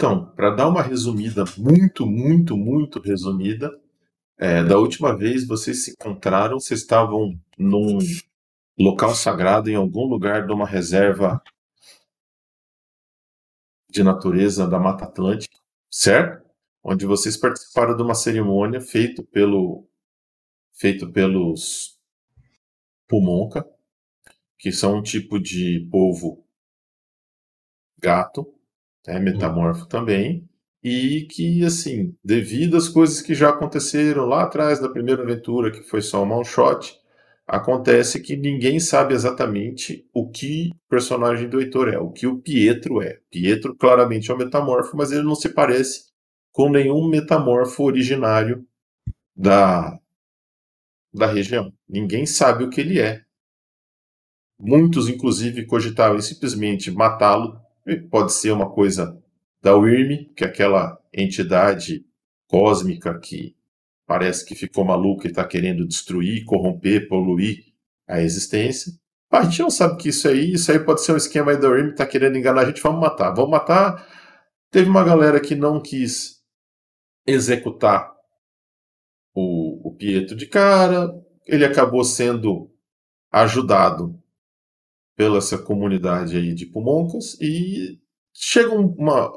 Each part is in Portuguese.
então, para dar uma resumida, muito, muito, muito resumida, é, da última vez vocês se encontraram, vocês estavam num local sagrado, em algum lugar de uma reserva de natureza da Mata Atlântica, certo? Onde vocês participaram de uma cerimônia feito pelo feito pelos Pumonca, que são um tipo de povo gato, né, metamorfo também, e que, assim, devido às coisas que já aconteceram lá atrás da primeira aventura, que foi só uma one shot, acontece que ninguém sabe exatamente o que o personagem do Heitor é, o que o Pietro é. Pietro claramente é um metamorfo, mas ele não se parece com nenhum metamorfo originário da, da região. Ninguém sabe o que ele é. Muitos, inclusive, cogitavam simplesmente matá-lo. Pode ser uma coisa da Wyrm, que é aquela entidade cósmica que parece que ficou maluco e está querendo destruir, corromper, poluir a existência. A gente não sabe que isso aí, isso aí pode ser um esquema da Rim que está querendo enganar a gente, vamos matar. Vamos matar. Teve uma galera que não quis executar o, o Pietro de cara, ele acabou sendo ajudado pela essa comunidade aí de Pumoncas e chega uma,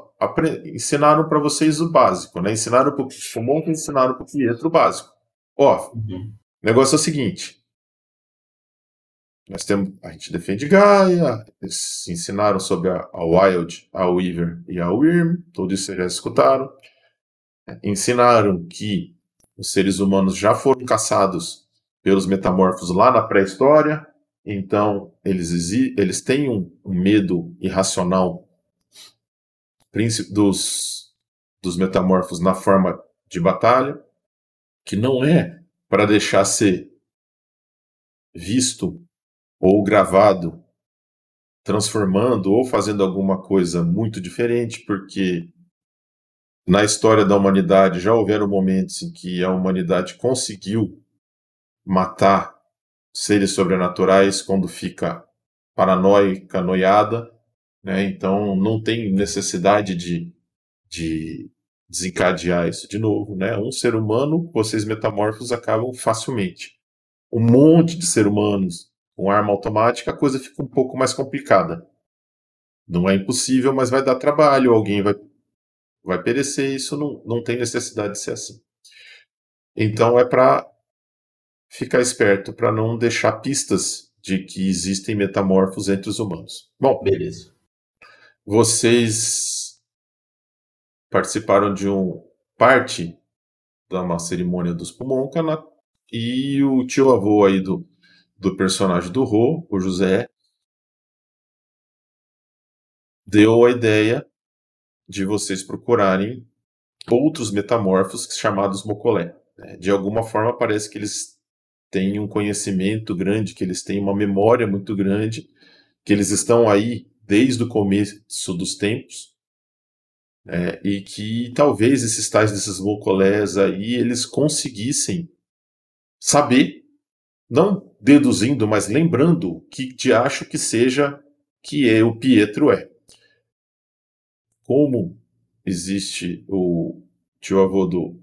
ensinaram para vocês o básico, né? Ensinaram para o Monk, ensinaram para o Pietro o básico. Ó, uhum. o negócio é o seguinte. Nós temos, a gente defende Gaia, eles ensinaram sobre a, a Wild, a Weaver e a Wyrm, tudo isso vocês já escutaram. Ensinaram que os seres humanos já foram caçados pelos metamorfos lá na pré-história, então eles, eles têm um, medo irracional dos, dos metamorfos na forma de batalha, que não é para deixar ser visto ou gravado transformando ou fazendo alguma coisa muito diferente, porque na história da humanidade já houveram momentos em que a humanidade conseguiu matar seres sobrenaturais quando fica paranoica, noiada, né? Então não tem necessidade de, de desencadear isso de novo. Né? Um ser humano, vocês metamorfos acabam facilmente. Um monte de ser humanos com arma automática, a coisa fica um pouco mais complicada. Não é impossível, mas vai dar trabalho, alguém vai, vai perecer, isso não, não tem necessidade de ser assim. Então é para ficar esperto, para não deixar pistas de que existem metamorfos entre os humanos. Bom, beleza. Vocês participaram de um parte da uma cerimônia dos Pumoncana e o tio avô aí do, do personagem do Ro, o José, deu a ideia de vocês procurarem outros metamorfos chamados Mocolé. Né? De alguma forma parece que eles têm um conhecimento grande, que eles têm uma memória muito grande, que eles estão aí desde o começo dos tempos, é, e que talvez esses tais desses mocolés aí eles conseguissem saber, não deduzindo, mas lembrando que te acho que seja que é o Pietro é. Como existe o tio avô do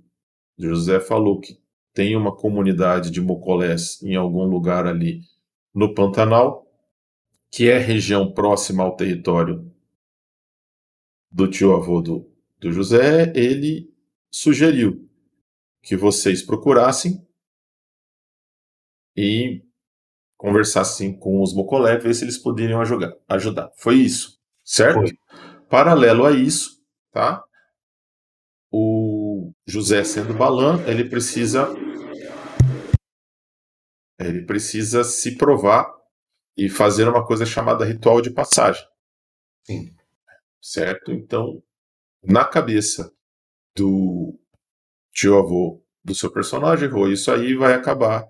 José falou que tem uma comunidade de mocolés em algum lugar ali no Pantanal, que é região próxima ao território do tio-avô do, do José, ele sugeriu que vocês procurassem e conversassem com os Mocolé, ver se eles poderiam ajudar. ajudar. Foi isso, certo? Foi. Paralelo a isso, tá? O José sendo Balan, ele precisa ele precisa se provar e fazer uma coisa chamada ritual de passagem. Sim. Certo? Então, na cabeça do tio-avô do seu personagem, isso aí vai acabar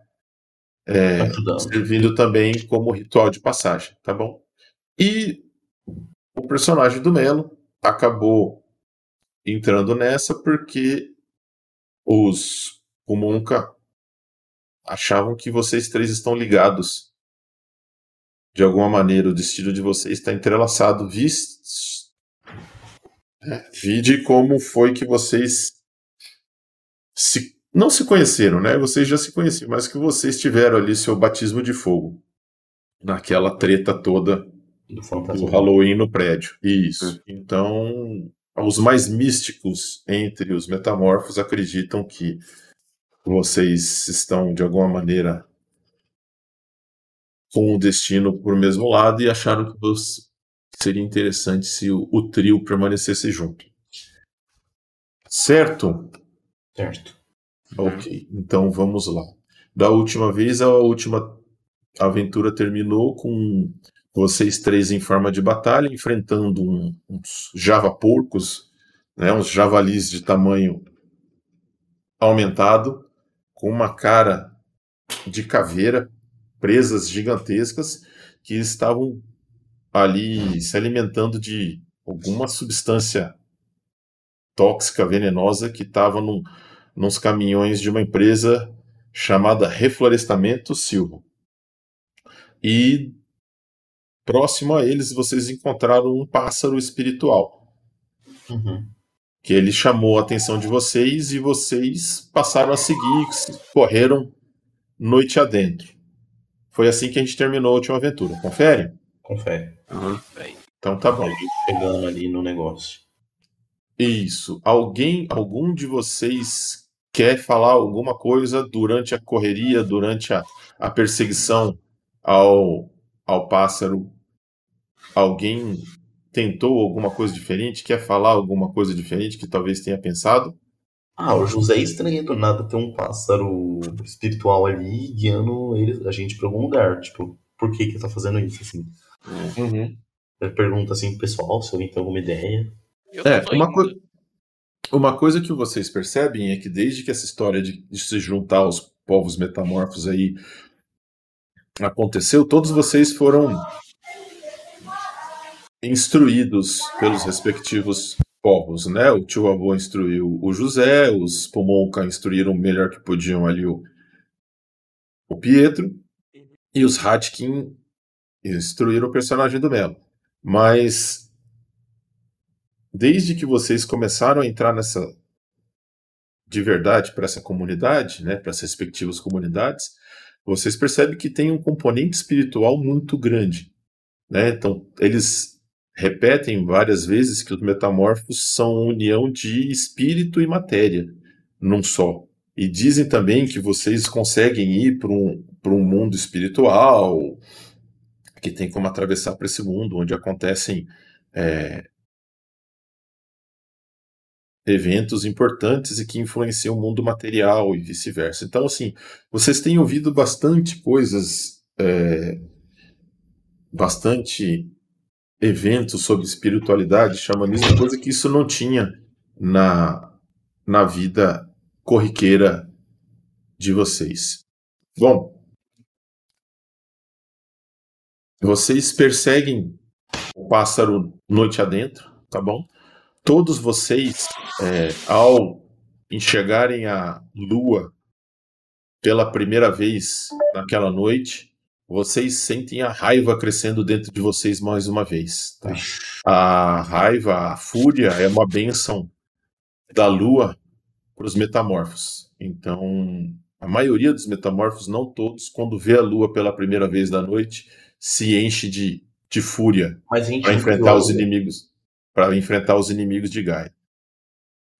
é, servindo também como ritual de passagem, tá bom? E o personagem do Melo acabou entrando nessa porque os Kumonka achavam que vocês três estão ligados. De alguma maneira, o destino de vocês está entrelaçado. Viste, é, vide como foi que vocês se, não se conheceram, né? Vocês já se conheciam, mas que vocês tiveram ali seu batismo de fogo naquela treta toda do, do Halloween no prédio. Isso. Hum. Então, os mais místicos entre os metamorfos acreditam que vocês estão de alguma maneira com o destino por mesmo lado e acharam que seria interessante se o, o trio permanecesse junto. Certo? Certo. Ok, então vamos lá. Da última vez, a última aventura terminou com vocês três em forma de batalha, enfrentando um, uns java-porcos, né, uns javalis de tamanho aumentado, com uma cara de caveira, presas gigantescas, que estavam ali se alimentando de alguma substância tóxica, venenosa, que estava num, nos caminhões de uma empresa chamada Reflorestamento Silva. E próximo a eles vocês encontraram um pássaro espiritual. Uhum. Que ele chamou a atenção de vocês e vocês passaram a seguir, correram noite adentro. Foi assim que a gente terminou a última aventura. Confere? Confere. Uhum. Então tá bom. Chegando ali no negócio. Isso. Alguém, algum de vocês quer falar alguma coisa durante a correria, durante a, a perseguição ao, ao pássaro? Alguém tentou alguma coisa diferente? Quer falar alguma coisa diferente que talvez tenha pensado? Ah, o José é estranho do nada ter um pássaro espiritual ali guiando ele, a gente para algum lugar. Tipo, por que que tá fazendo isso, assim? Uhum. Ele pergunta assim pro pessoal se alguém tem alguma ideia. É, uma coisa. Uma coisa que vocês percebem é que desde que essa história de, de se juntar aos povos metamorfos aí aconteceu, todos vocês foram instruídos pelos respectivos povos, né? O tio avô instruiu o José, os Pomonca instruíram o melhor que podiam ali o, o Pietro, e os Hatkin instruíram o personagem do Melo. Mas desde que vocês começaram a entrar nessa de verdade para essa comunidade, né, para as respectivas comunidades, vocês percebem que tem um componente espiritual muito grande, né? Então eles repetem várias vezes que os metamorfos são união de espírito e matéria num só. E dizem também que vocês conseguem ir para um, um mundo espiritual, que tem como atravessar para esse mundo onde acontecem é, eventos importantes e que influenciam o mundo material e vice-versa. Então, assim, vocês têm ouvido bastante coisas, é, bastante eventos sobre espiritualidade, xamanismo, coisa que isso não tinha na, na vida corriqueira de vocês. Bom, vocês perseguem o pássaro noite adentro, tá bom? Todos vocês é, ao enxergarem a lua pela primeira vez naquela noite, vocês sentem a raiva crescendo dentro de vocês mais uma vez. Tá? A raiva, a fúria é uma benção da lua para os metamorfos. Então, a maioria dos metamorfos, não todos, quando vê a lua pela primeira vez da noite, se enche de, de fúria para enfrentar os inimigos, para enfrentar os inimigos de Gaia.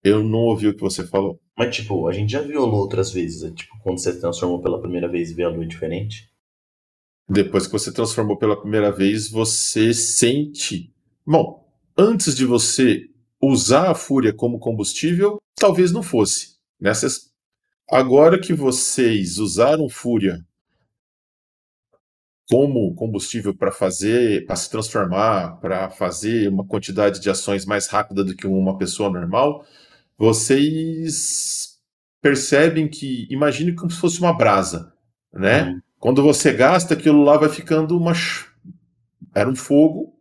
Eu não ouvi o que você falou. Mas, tipo, a gente já violou outras vezes. Né? Tipo, quando você se transformou pela primeira vez e vê a lua diferente. Depois que você transformou pela primeira vez, você sente. Bom, antes de você usar a fúria como combustível, talvez não fosse. Nessas... Agora que vocês usaram fúria como combustível para fazer, para se transformar, para fazer uma quantidade de ações mais rápida do que uma pessoa normal, vocês percebem que, imagine como se fosse uma brasa, né? Uhum. Quando você gasta, aquilo lá vai ficando uma. Era um fogo,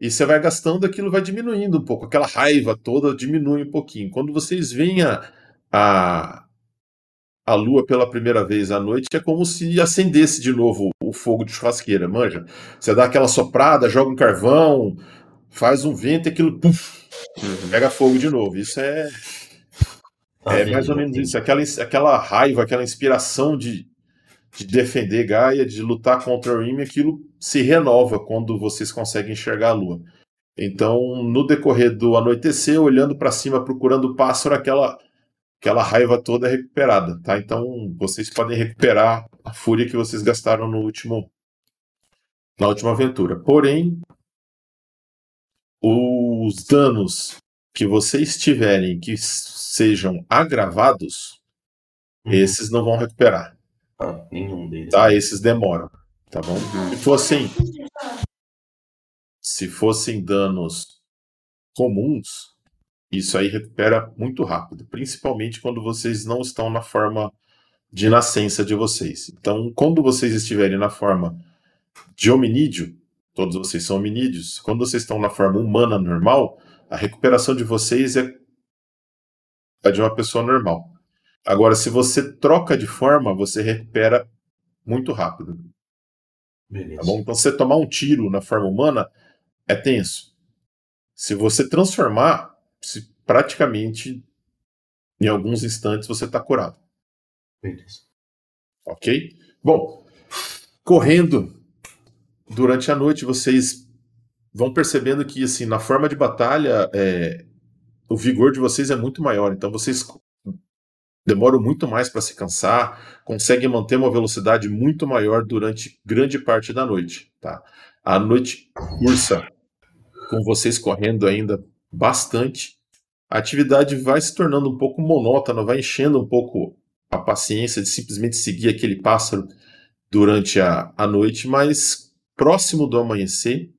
E você vai gastando, aquilo vai diminuindo um pouco. Aquela raiva toda diminui um pouquinho. Quando vocês veem a, a, a lua pela primeira vez à noite, é como se acendesse de novo o fogo de churrasqueira, manja? Você dá aquela soprada, joga um carvão, faz um vento e aquilo puff, uhum. pega fogo de novo. Isso é. Tá é mais ou menos isso. Aquela, aquela raiva, aquela inspiração de, de defender Gaia, de lutar contra o Rime, aquilo se renova quando vocês conseguem enxergar a lua. Então, no decorrer do anoitecer, olhando para cima, procurando o pássaro, aquela aquela raiva toda é recuperada, tá? Então, vocês podem recuperar a fúria que vocês gastaram no último na última aventura. Porém, os danos que vocês tiverem que sejam agravados, uhum. esses não vão recuperar. Ah, nenhum deles. Tá, esses demoram, tá bom? Se fossem se fossem danos comuns, isso aí recupera muito rápido, principalmente quando vocês não estão na forma de nascença de vocês. Então, quando vocês estiverem na forma de hominídeo, todos vocês são hominídeos, quando vocês estão na forma humana normal, a recuperação de vocês é a de uma pessoa normal. Agora, se você troca de forma, você recupera muito rápido. Beleza. Tá bom? Então, se você tomar um tiro na forma humana, é tenso. Se você transformar, se praticamente em alguns instantes você está curado. Beleza. Ok? Bom, correndo durante a noite, vocês vão percebendo que, assim, na forma de batalha, é, o vigor de vocês é muito maior. Então, vocês demoram muito mais para se cansar, conseguem manter uma velocidade muito maior durante grande parte da noite. Tá? A noite cursa, com vocês correndo ainda bastante, a atividade vai se tornando um pouco monótona, vai enchendo um pouco a paciência de simplesmente seguir aquele pássaro durante a, a noite, mas próximo do amanhecer,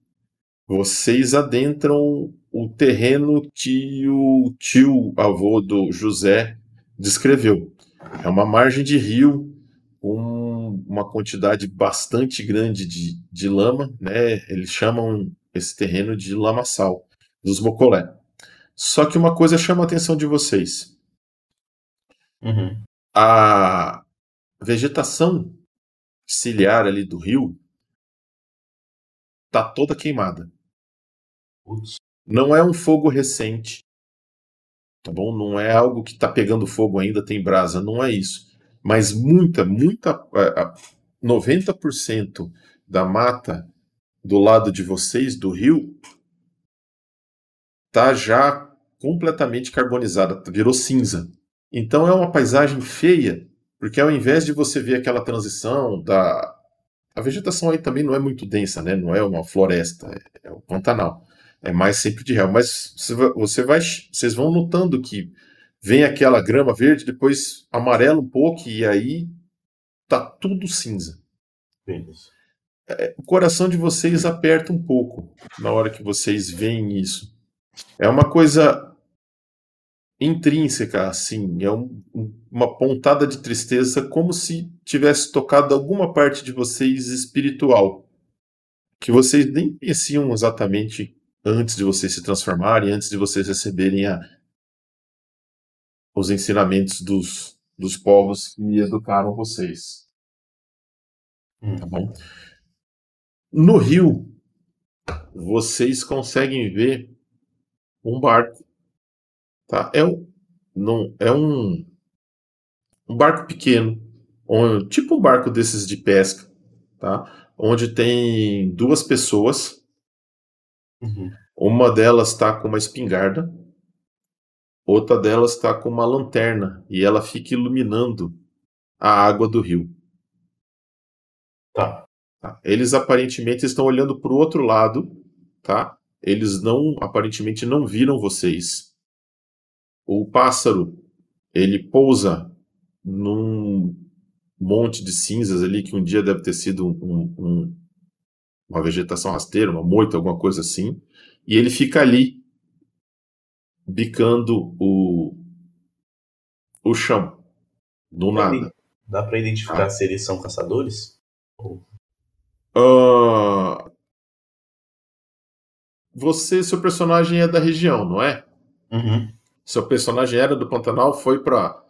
vocês adentram o terreno que o tio avô do José descreveu. É uma margem de rio com uma quantidade bastante grande de, de lama, né? Eles chamam esse terreno de lamaçal, dos mocolé. Só que uma coisa chama a atenção de vocês. Uhum. A vegetação ciliar ali do rio tá toda queimada. Putz. Não é um fogo recente, tá bom? Não é algo que está pegando fogo ainda, tem brasa, não é isso. Mas muita, muita, 90% da mata do lado de vocês, do rio, tá já completamente carbonizada, virou cinza. Então é uma paisagem feia, porque ao invés de você ver aquela transição da a vegetação aí também não é muito densa, né? Não é uma floresta, é, é o Pantanal é mais sempre de real. Mas você vai, vocês vão notando que vem aquela grama verde, depois amarela um pouco e aí tá tudo cinza. É, o coração de vocês aperta um pouco na hora que vocês veem isso. É uma coisa intrínseca, assim, é um, uma pontada de tristeza, como se tivesse tocado alguma parte de vocês espiritual, que vocês nem conheciam exatamente antes de vocês se transformarem, antes de vocês receberem a, os ensinamentos dos, dos povos que educaram vocês. Hum. Tá bom? No rio, vocês conseguem ver um barco. Tá? É, um, não, é um, um barco pequeno, um, tipo um barco desses de pesca, tá? onde tem duas pessoas Uhum. Uma delas está com uma espingarda, outra delas está com uma lanterna e ela fica iluminando a água do rio. Tá. tá. Eles aparentemente estão olhando para o outro lado, tá? Eles não, aparentemente, não viram vocês. O pássaro, ele pousa num monte de cinzas ali que um dia deve ter sido um, um, uma vegetação rasteira, uma moita, alguma coisa assim, e ele fica ali bicando o, o chão, do nada. Dá para identificar ah. se eles são caçadores? Uh, você, seu personagem é da região, não é? Uhum. Seu personagem era do Pantanal, foi pra.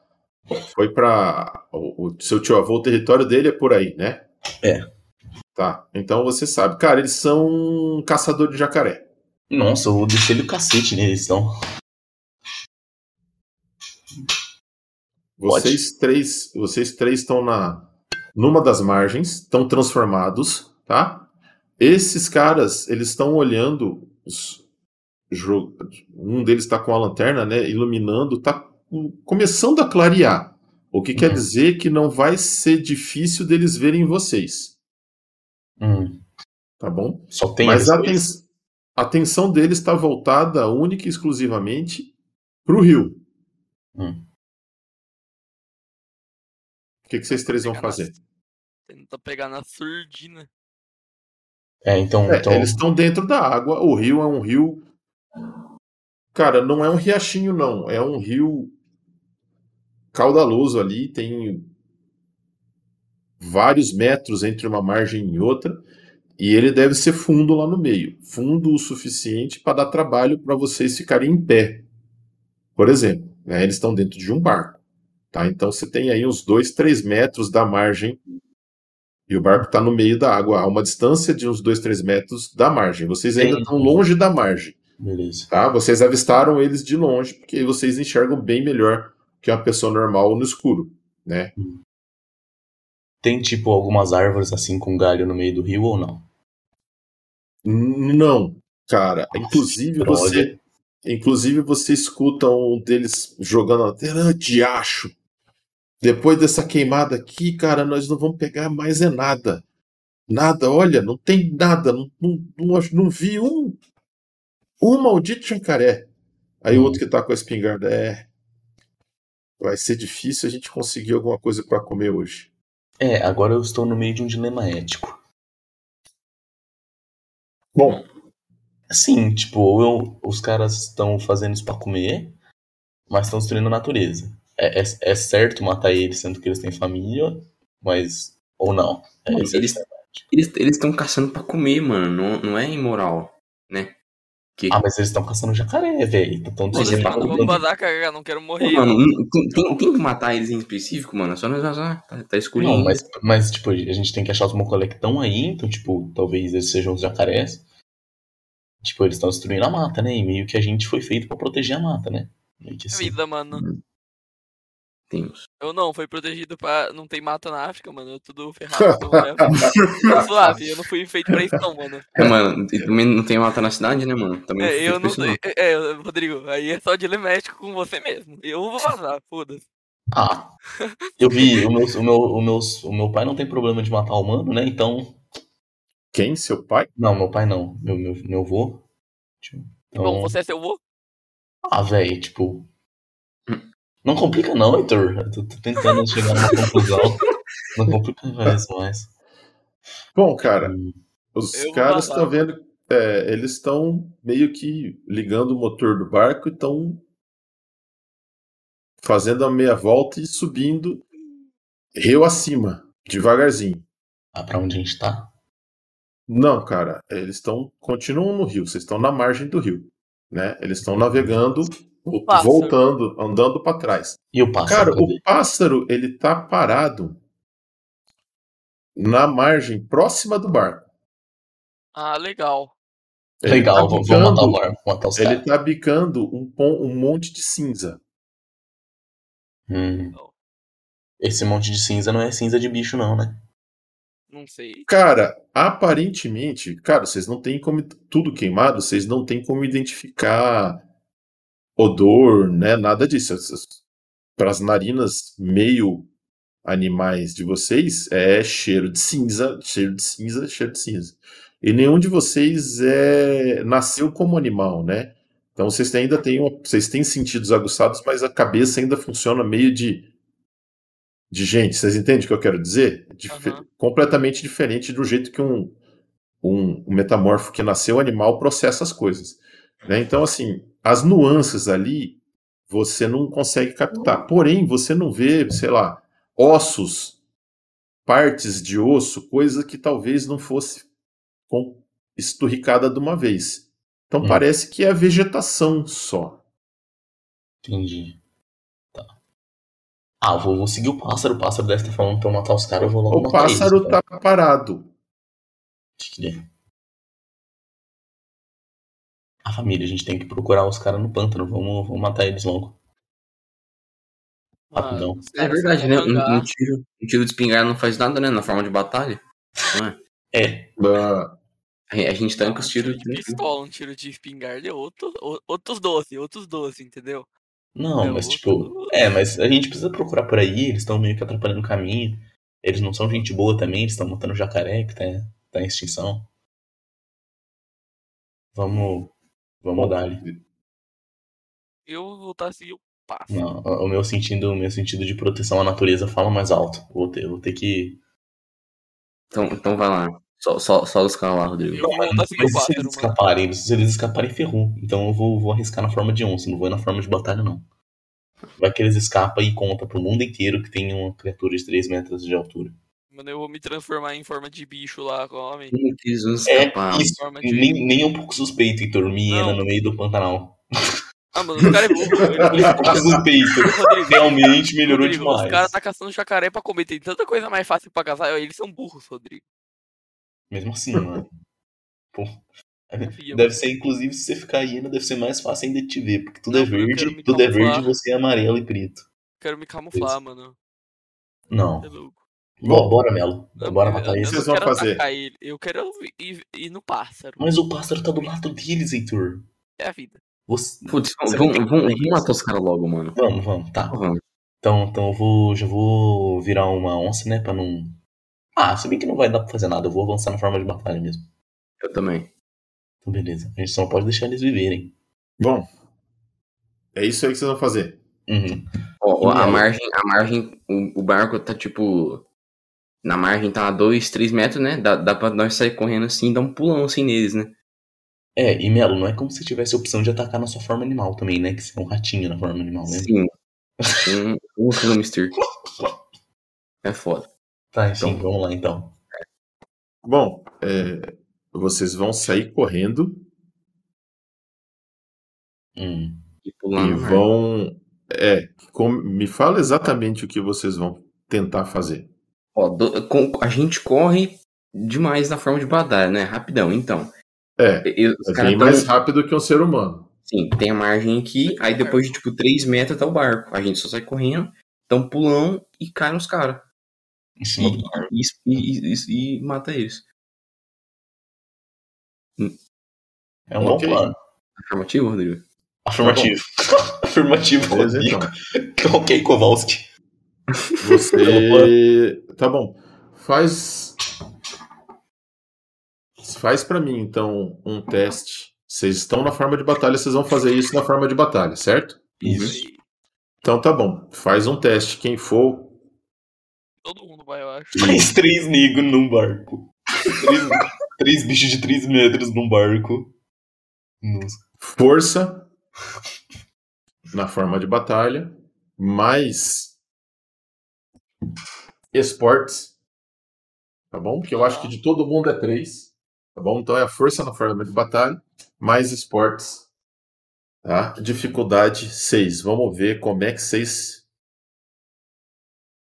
Foi pra. O, o seu tio avô, o território dele é por aí, né? É. Tá. Então você sabe. Cara, eles são caçador de jacaré. Nossa, eu deixei do cacete neles, então. Pode. Vocês três, vocês três estão na numa das margens, estão transformados, tá? Esses caras, eles estão olhando um deles está com a lanterna, né, iluminando, tá começando a clarear. O que quer Uhum. dizer que não vai ser difícil deles verem vocês, Hum, tá bom? só tem Mas a, atenção deles está voltada única e exclusivamente para o rio. Hum. O que, que vocês três vão Pegar na- fazer? Tenta pegar na surdina. É, então. É, então Eles estão dentro da água. O rio é um rio. Cara, não é um riachinho, não. É um rio caudaloso ali. Tem vários metros entre uma margem e outra. E ele deve ser fundo lá no meio fundo o suficiente para dar trabalho para vocês ficarem em pé. Por exemplo, né, eles estão dentro de um barco. Tá? Então você tem aí uns 2, 3 metros da margem. E o barco está no meio da água, a uma distância de uns 2, 3 metros da margem. Vocês ainda Sim. estão longe da margem. Beleza. Tá? Vocês avistaram eles de longe, porque aí vocês enxergam bem melhor que uma pessoa normal no escuro. Né? Tem, tipo, algumas árvores assim com galho no meio do rio ou não? Não, cara. Inclusive droga. você, inclusive você escuta um deles jogando a lanterna, "Ah, diacho. Depois dessa queimada aqui, cara, nós não vamos pegar mais é nada. Nada, olha, não tem nada, não, não, não, não vi um, um maldito jacaré. Aí o Hum. outro que tá com a espingarda, é, vai ser difícil a gente conseguir alguma coisa para comer hoje. É, agora eu estou no meio de um dilema ético. Bom, Sim, tipo, eu- os caras estão fazendo isso pra comer, mas estão destruindo a natureza. É, é, é certo matar eles sendo que eles têm família, mas. Ou não. É, eles- o- Eles eles estão caçando pra comer, mano. Não, não é imoral, né? Que... Ah, mas eles estão caçando jacaré, velho. Estão é a pra- cara. Não quero Pô, morrer. mano, tem, tem, tem que matar eles em específico, mano. É só nós vazar. Tá, tá escurinho. Não, mas, mas, tipo, a gente tem que achar os mocolé que estão aí, então, tipo, talvez eles sejam os jacarés. Tipo, eles estão destruindo a mata, né? E meio que a gente foi feito pra proteger a mata, né? Meio que assim. Vida, mano. Temos. Eu não, foi protegido pra. Não tem mata na África, mano. Eu tudo ferrado. Tá suave, eu não fui feito pra isso, não, mano. É, mano, e também não tem mata na cidade, né, mano? Também É, eu não sei. É, é, Rodrigo, aí é só ético com você mesmo. Eu vou vazar, foda-se. Ah, eu vi, o meu, o, meu, o, meu, o meu pai não tem problema de matar humano, né? Então. quem? Seu pai? Não, meu pai não. Meu, meu, meu avô. Tipo, Então, Bom, você é seu vô? Ah, velho, tipo. Não complica não, Heitor. Eu tô, tô tentando chegar numa conclusão. Não complica mais, mas. Bom, cara, Hum, Os Eu caras estão vendo. é, eles estão meio que ligando o motor do barco e estão fazendo a meia volta e subindo rio acima, devagarzinho. Ah, pra onde a gente tá? Não, cara, eles estão continuam no rio, vocês estão na margem do rio, né? Eles estão navegando, pássaro. voltando, andando para trás. E o pássaro? Cara, cadê? o pássaro ele tá parado na margem próxima do barco. Ah, legal. Ele Legal, tá vamos vamos matar o bicando- barco, matar os Ele caras. tá bicando um, pon- um monte de cinza. Hum. Esse monte de cinza não é cinza de bicho, não, né? Não sei. Cara, aparentemente, cara, vocês não têm como. Tudo queimado, vocês não têm como identificar odor, né? Nada disso. Para as narinas meio animais de vocês, é cheiro de cinza, cheiro de cinza, cheiro de cinza. E nenhum de vocês é nasceu como animal, né? Então vocês ainda têm, uma- vocês têm sentidos aguçados, mas a cabeça ainda funciona meio de de gente. Vocês entendem o que eu quero dizer? Aham. Completamente diferente do jeito que um, um, um metamorfo que nasceu animal processa as coisas. né? Então, assim, as nuances ali você não consegue captar. Porém, você não vê, sei lá, ossos, partes de osso, coisa que talvez não fosse com- esturricada de uma vez. Então Hum. parece que é a vegetação só. Entendi. Tá. Ah, vou, vou seguir o pássaro. O pássaro deve estar falando pra eu matar os caras. Eu vou logo O matar pássaro eles, cara. tá parado. Acho que é. A família, a gente tem que procurar os caras no pântano. Vamos, vamos matar eles logo. Rapidão. os É verdade, né? um Um, tiro, um tiro de espingarda não faz nada, né? Na forma de batalha. Não é? É, Ah, A, gente tanca os tiros tiro de pistola, um tiro de espingarda é outro, outros doce, outros doce, entendeu? não, É mas outro- tipo. É, mas a gente precisa procurar por aí. Eles estão meio que atrapalhando o caminho. Eles não são gente boa também. Eles estão matando jacaré que tá, tá em extinção. Vamos. Vamos dar ali. Eu vou voltar a seguir o passo. Não, o meu sentido, o meu sentido de proteção à natureza fala mais alto. Vou ter, vou ter que. Então, então vai lá. Só, só, só os caras lá, Rodrigo. Eu a Mas o se eles mano. escaparem, se eles escaparem, ferrou. Então eu vou, vou arriscar na forma de onça, não vou na forma de batalha, não. Vai que eles escapam e conta pro mundo inteiro que tem uma criatura de 3 metros de altura. Mano, eu vou me transformar em forma de bicho lá, come. Que eles vão É, escapar? isso. De... Nem, nem um pouco suspeito, Heitor. Miena Não. no meio do Pantanal. Ah, mano, o cara é burro. Um suspeito. Realmente melhorou Rodrigo, demais. Os caras tá caçando jacaré pra comer. Tem tanta coisa mais fácil pra caçar. Eles são burros, Rodrigo. Mesmo assim, mano. Pô. Confia, Deve mano. ser, inclusive, se você ficar hiena, deve ser mais fácil ainda de te ver. Porque tudo Não, é verde, tudo é camuflar. verde e você é amarelo e preto. Quero me camuflar, Isso. mano. Não. É louco. Bom, bora, Melo. Bora matar eu, eles. Vocês não vão fazer? ele. Eu quero ir, ir no pássaro. Mas o pássaro tá do lado deles, Heitor. É a vida. Você... Putz, vamos, que vamos, vamos isso. matar os caras logo, mano. Vamos, vamos, tá. Vamos. Então, então eu vou. Já vou virar uma onça, né? Pra não. Ah, se bem que não vai dar pra fazer nada, eu vou avançar na forma de batalha mesmo. Eu também. Então, beleza. A gente só não pode deixar eles viverem. bom, é isso aí que vocês vão fazer. Uhum. Ó, ó, a margem, a margem, o, o barco tá tipo. Na margem tá a 2, 3 metros, né? Dá, dá pra nós sair correndo assim, dar um pulão assim neles, né? É, e Melo, não é como se tivesse a opção de atacar na sua forma animal também, né? Que você é um ratinho na forma animal, né? Sim. Um, um hamster. É foda. Tá, enfim, Então- vamos lá então. Bom, é, vocês vão sair correndo Hum. E e vão. É, com- me fala exatamente o que vocês vão tentar fazer. Ó, do- com- a gente corre demais na forma de batalha, né? Rapidão, então. É, E- os é bem tão- mais rápido que um ser humano. Sim, tem a margem aqui, aí depois de tipo 3 metros tá o barco. A gente só sai correndo, dá um pulão e cai nos caras. Do E, e, e, e- e mata eles. É um bom Ok. plano. Afirmativo, Rodrigo? Afirmativo. Afirmativo, Beleza, Rodrigo. então. ok, Kowalski. Você. Tá bom. Faz. Faz pra mim, então, um teste. Vocês estão na forma de batalha, vocês vão fazer isso na forma de batalha, certo? Isso. Então tá bom. Faz um teste. Quem for. Todo mundo vai, eu acho. Mais três negros num barco. Três, três bichos de 3 metros num barco. Nossa. Força. Na forma de batalha. Mais. Esportes. Tá bom? Que eu acho que de todo mundo é três. Tá bom? Então é a força na forma de batalha. Mais esportes. Tá? Dificuldade 6. Vamos ver como é que vocês.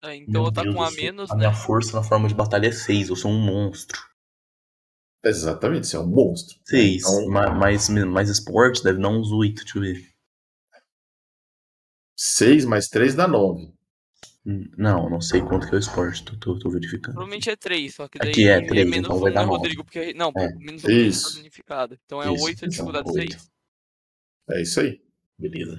É, então eu tá Deus com a menos, A né? minha força na forma de batalha é 6. Eu sou um monstro. Exatamente, você é um monstro. 6. Então, mais, mais esportes deve dar uns 8. Deixa eu ver. 6 mais 3 dá 9. Hum, Não, não sei quanto que é o esporte. Tô, tô, tô verificando. Provavelmente é 3, só que daí Aqui é três, menos então vai um, dar né, nove. Rodrigo? Porque, não, É, menos um porque isso. tá danificado. Então é Isso, 8 a então, dificuldade oito. 6. É isso aí. Beleza.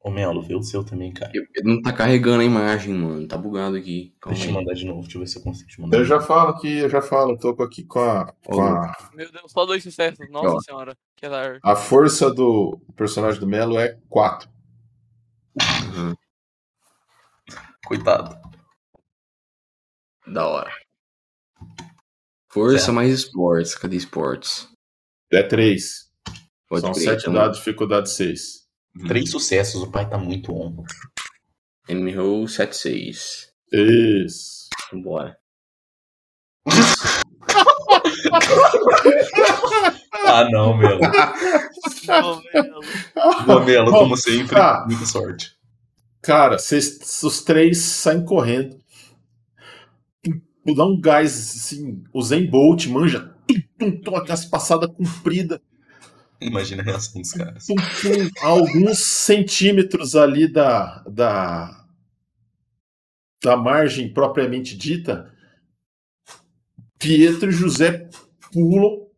Ô Melo, vê o seu também, cara. Eu- eu não tá carregando a imagem, mano. Tá bugado aqui. Calma Deixa eu aí. mandar de novo. Deixa eu ver se eu consigo te mandar. Eu já falo aqui, eu já falo, eu tô aqui com a, com a, Meu Deus, só dois sucessos. Nossa Ó. senhora. Que azar. a força do personagem do Melo é 4. Uhum. Coitado. Da hora. Força Certo. mais esportes. Cadê esportes? É 3. Pode São crer, 7 então. dados, dificuldade 6. Três sucessos, o pai tá muito on. Enemy roll 76. Isso. Vambora. Ah, não, Melo. Melo, como sempre, Ah. muita sorte. Cara, vocês, os três saem correndo. Dá um gás, assim, o Zen Bolt manja. Tum, tum, tum, aquelas passadas compridas. Imagina a reação dos caras. tum, tum, alguns centímetros ali da, da, da margem propriamente dita, Pietro e José pulam,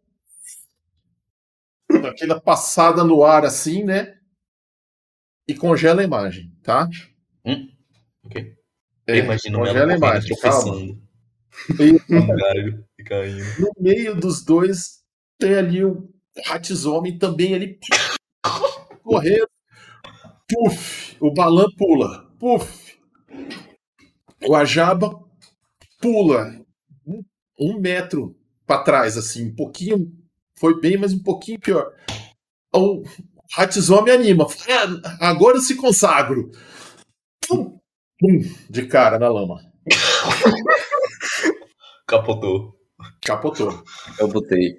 aquela passada no ar assim, né? E congela a imagem, tá? Ok? É, Imagina o Melo congela a imagem, calma. tropeçando. E Um galho caindo. no meio dos dois tem ali o Ratzomem também ali correndo. Puf! O Balan pula. Puf! O Ajaba pula um, um metro para trás, assim, um pouquinho. Foi bem, mas um pouquinho pior. O Ratzomem anima. "É, agora eu se consagro. Pum! Pum! De cara na lama. Capotou. Capotou. Eu botei.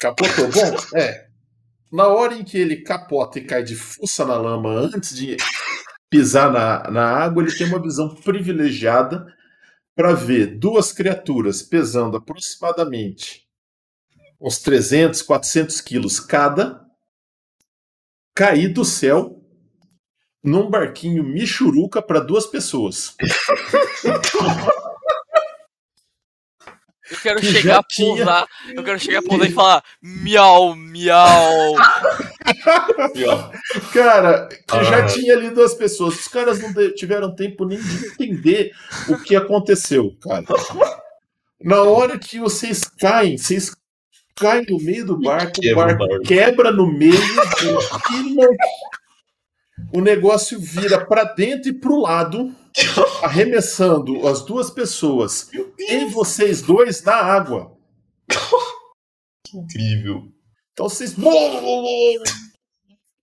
Capotou. Bom, é. Na hora em que ele capota e cai de fuça na lama antes de pisar na, na água, ele tem uma visão privilegiada para ver duas criaturas pesando aproximadamente uns 300, 400 quilos cada cair do céu num barquinho michuruca para duas pessoas. Eu quero Que chegar, já tinha- pousar. Eu quero chegar, pousar e falar miau, miau. Cara, que já Ah. tinha ali duas pessoas. Os caras não tiveram tempo nem de entender o que aconteceu, cara. Na hora que vocês caem, vocês caem no meio do barco, o o barco quebra no meio e não... o negócio vira pra dentro e pro lado, arremessando as duas pessoas e vocês dois na água. que incrível. Então vocês.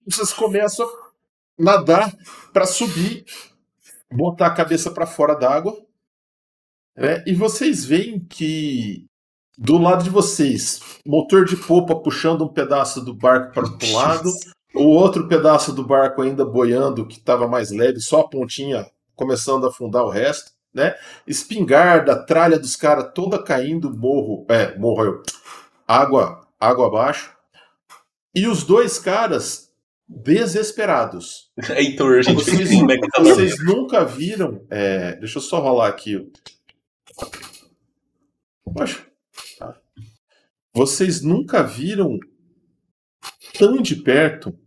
Vocês começam a nadar para subir, botar a cabeça para fora d'água. Né? E vocês veem que do lado de vocês, motor de popa puxando um pedaço do barco para o lado, o outro pedaço do barco ainda boiando, que estava mais leve, só a pontinha começando a afundar o resto. Né? Espingarda, tralha dos caras toda caindo, morro, é, morro, eu, água, água abaixo. E os dois caras desesperados. Heitor, a gente Vocês, vocês nunca viram. é, deixa eu só rolar aqui. Poxa. Vocês nunca viram tão de perto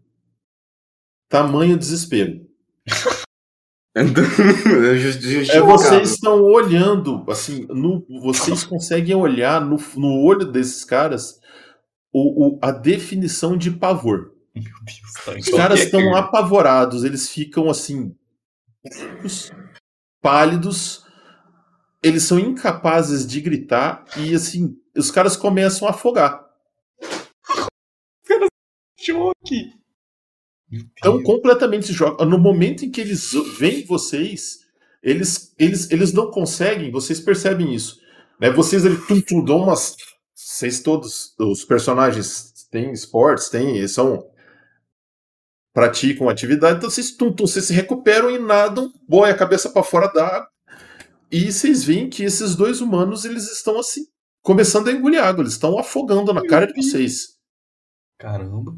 tamanho desespero. É, vocês estão olhando, assim, no- vocês conseguem olhar no, no olho desses caras o, o- a definição de pavor. Meu Deus, tá. Os Então, caras é estão que- apavorados, eles ficam assim, pálidos, eles são incapazes de gritar e assim, os caras começam a afogar. Choque. Meu Estão Deus. completamente se jogam. No momento em que eles veem vocês, eles, eles, eles não conseguem, vocês percebem isso. Né? Vocês ali tum, tum, dão umas. Vocês todos, os personagens têm esportes, têm, eles são. praticam atividade, então vocês, tum, tum, vocês se recuperam e nadam, boia a cabeça para fora da água. E vocês veem que esses dois humanos, eles estão assim, começando a engolir água, eles estão afogando na cara de vocês. Caramba.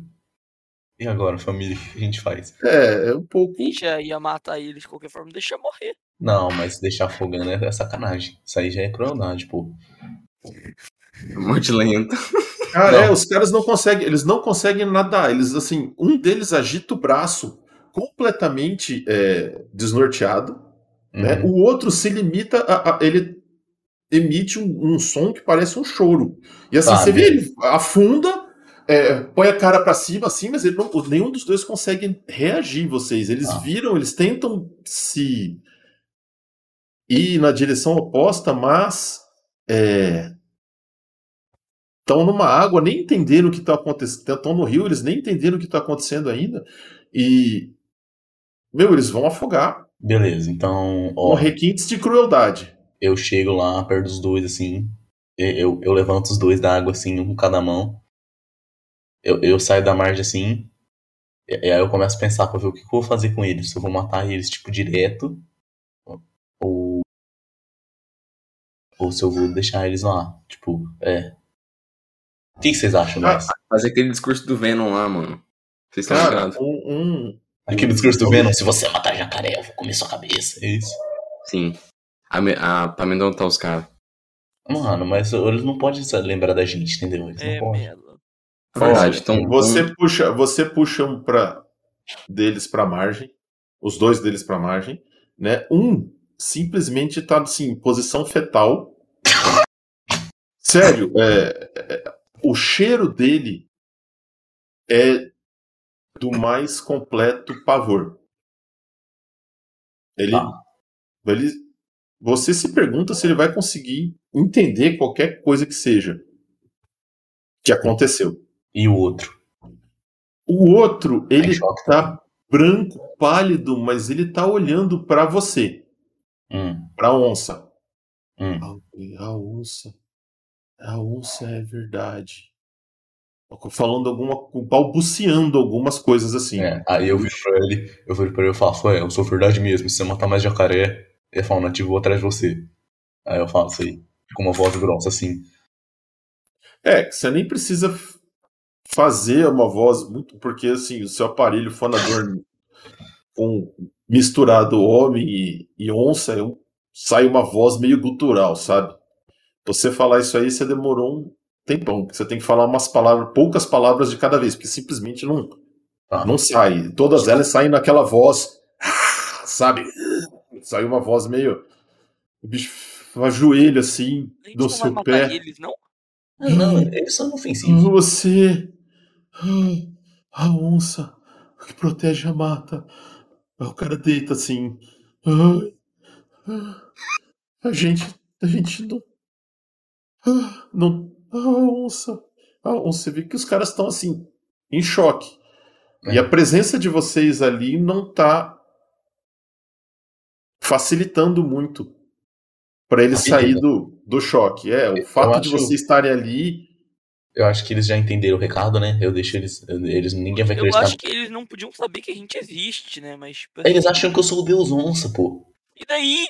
E agora, família, o que a gente faz? É, é um pouco. A gente já ia matar ele de qualquer forma, deixa eu morrer. Não, mas deixar afogando é sacanagem. Isso aí já é crueldade, pô. Morte lenta. Cara, Não. é, os caras não conseguem, eles não conseguem nadar. Eles assim, um deles agita o braço completamente é, desnorteado, né? Uhum. O outro se limita a, a- ele emite um, um som que parece um choro. E assim, Ah, você vê ele afunda, é, põe a cara pra cima assim, mas ele não, nenhum dos dois consegue reagir vocês. Eles Ah. viram, eles tentam se ir na direção oposta, mas é, estão numa água, nem entenderam o que está acontecendo. Estão no rio, eles nem entenderam o que está acontecendo ainda. E. Meu, eles vão afogar. Beleza, então, Com ó, requintes de crueldade. Eu chego lá perto dos dois, assim. Eu, eu levanto os dois da água, assim, um com cada mão. eu, eu saio da margem assim, e, e aí eu começo a pensar pra ver o que, que eu vou fazer com eles. Se eu vou matar eles, tipo, direto, ou. Ou se eu vou deixar eles lá. Tipo, é. O que, que vocês acham Ah, mais? Fazer aquele discurso do Venom lá, mano. Vocês estão ligados? um, um- Aquele discurso do Venom, se você matar jacaré, eu vou comer sua cabeça. É isso. Sim. A, me- a, pra amedrontar os caras. Mano, mas eles não podem lembrar da gente, entendeu? Eles É não podem. merda. É verdade. Então, Você puxa, você puxa um pra, deles pra margem, os dois deles pra margem, né? Um simplesmente tá assim, em posição fetal. Sério, é, é, o cheiro dele é do mais completo pavor. Ele, Tá. ele, você se pergunta se ele vai conseguir entender qualquer coisa que seja que aconteceu. E o outro? O outro, Tá ele choque tá branco, pálido, mas ele tá olhando pra você, Hum, pra onça. hum. A, a onça. A onça é verdade. Falando alguma. balbuciando algumas coisas assim. É, aí eu viro pra ele, eu viro pra ele e falo, ué, eu sou verdade mesmo, se você matar mais jacaré, ele fala, nativo, vou atrás de você. Aí eu falo isso aí, com uma voz grossa assim. É, você nem precisa fazer uma voz muito, porque assim, o seu aparelho fonador com misturado homem e, e onça, é sai uma voz meio gutural, sabe? Você falar isso aí, você demorou um tempão, porque você tem que falar umas palavras, poucas palavras de cada vez, porque simplesmente não, Tá. não sai. Todas elas saem naquela voz, sabe? Sai uma voz meio. O bicho ajoelha assim, gente do seu pé. eles, não? Não, eles são inofensivos. Você. ah, A onça que protege a mata. O cara deita assim. Ah, A gente. A gente não. ah, Não. A onça. A onça. Você vê que os caras estão assim. Em choque. E É. a presença de vocês ali não tá facilitando muito para vida, sair do, do choque. É, o Eu fato de acho- vocês estarem ali Eu acho que eles já entenderam o recado, né? Eu deixo eles. Eles ninguém vai Eu acreditar. acho que eles não podiam saber que a gente existe, né? Mas. tipo assim, Eles acham que eu sou o Deus Onça, pô. E daí?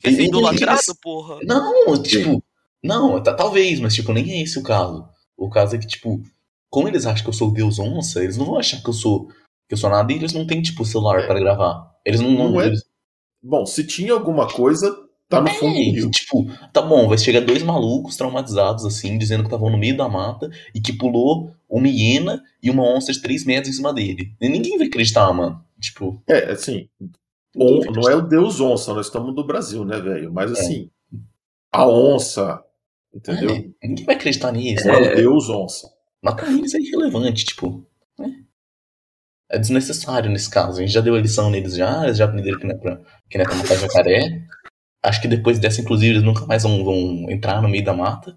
Quer ser Eles- idolatrado, porra? Não, tipo. Não, tá- talvez, mas tipo, nem é esse o caso. O caso é que, tipo, como eles acham que eu sou o Deus Onça, eles não vão achar que eu sou. Que eu sou nada e eles não têm, tipo, celular É. pra gravar. Eles não. não Não é eles- Bom, se tinha alguma coisa, tá no fundo do É, rio. tipo, tá bom, vai chegar dois malucos traumatizados, assim, dizendo que estavam no meio da mata e que pulou uma hiena e uma onça de 3 metros em cima dele. E ninguém vai acreditar, mano. Tipo, É, assim, on- não é o Deus onça, nós estamos no Brasil, né, velho? Mas assim, a onça, entendeu? É, ninguém vai acreditar nisso. É né? o Deus onça. Matar eles é irrelevante, tipo. né? É desnecessário nesse caso. A gente já deu a lição neles já, eles já aprenderam que não é pra, que não é pra matar jacaré. Acho que depois dessa, inclusive, eles nunca mais vão, vão entrar no meio da mata.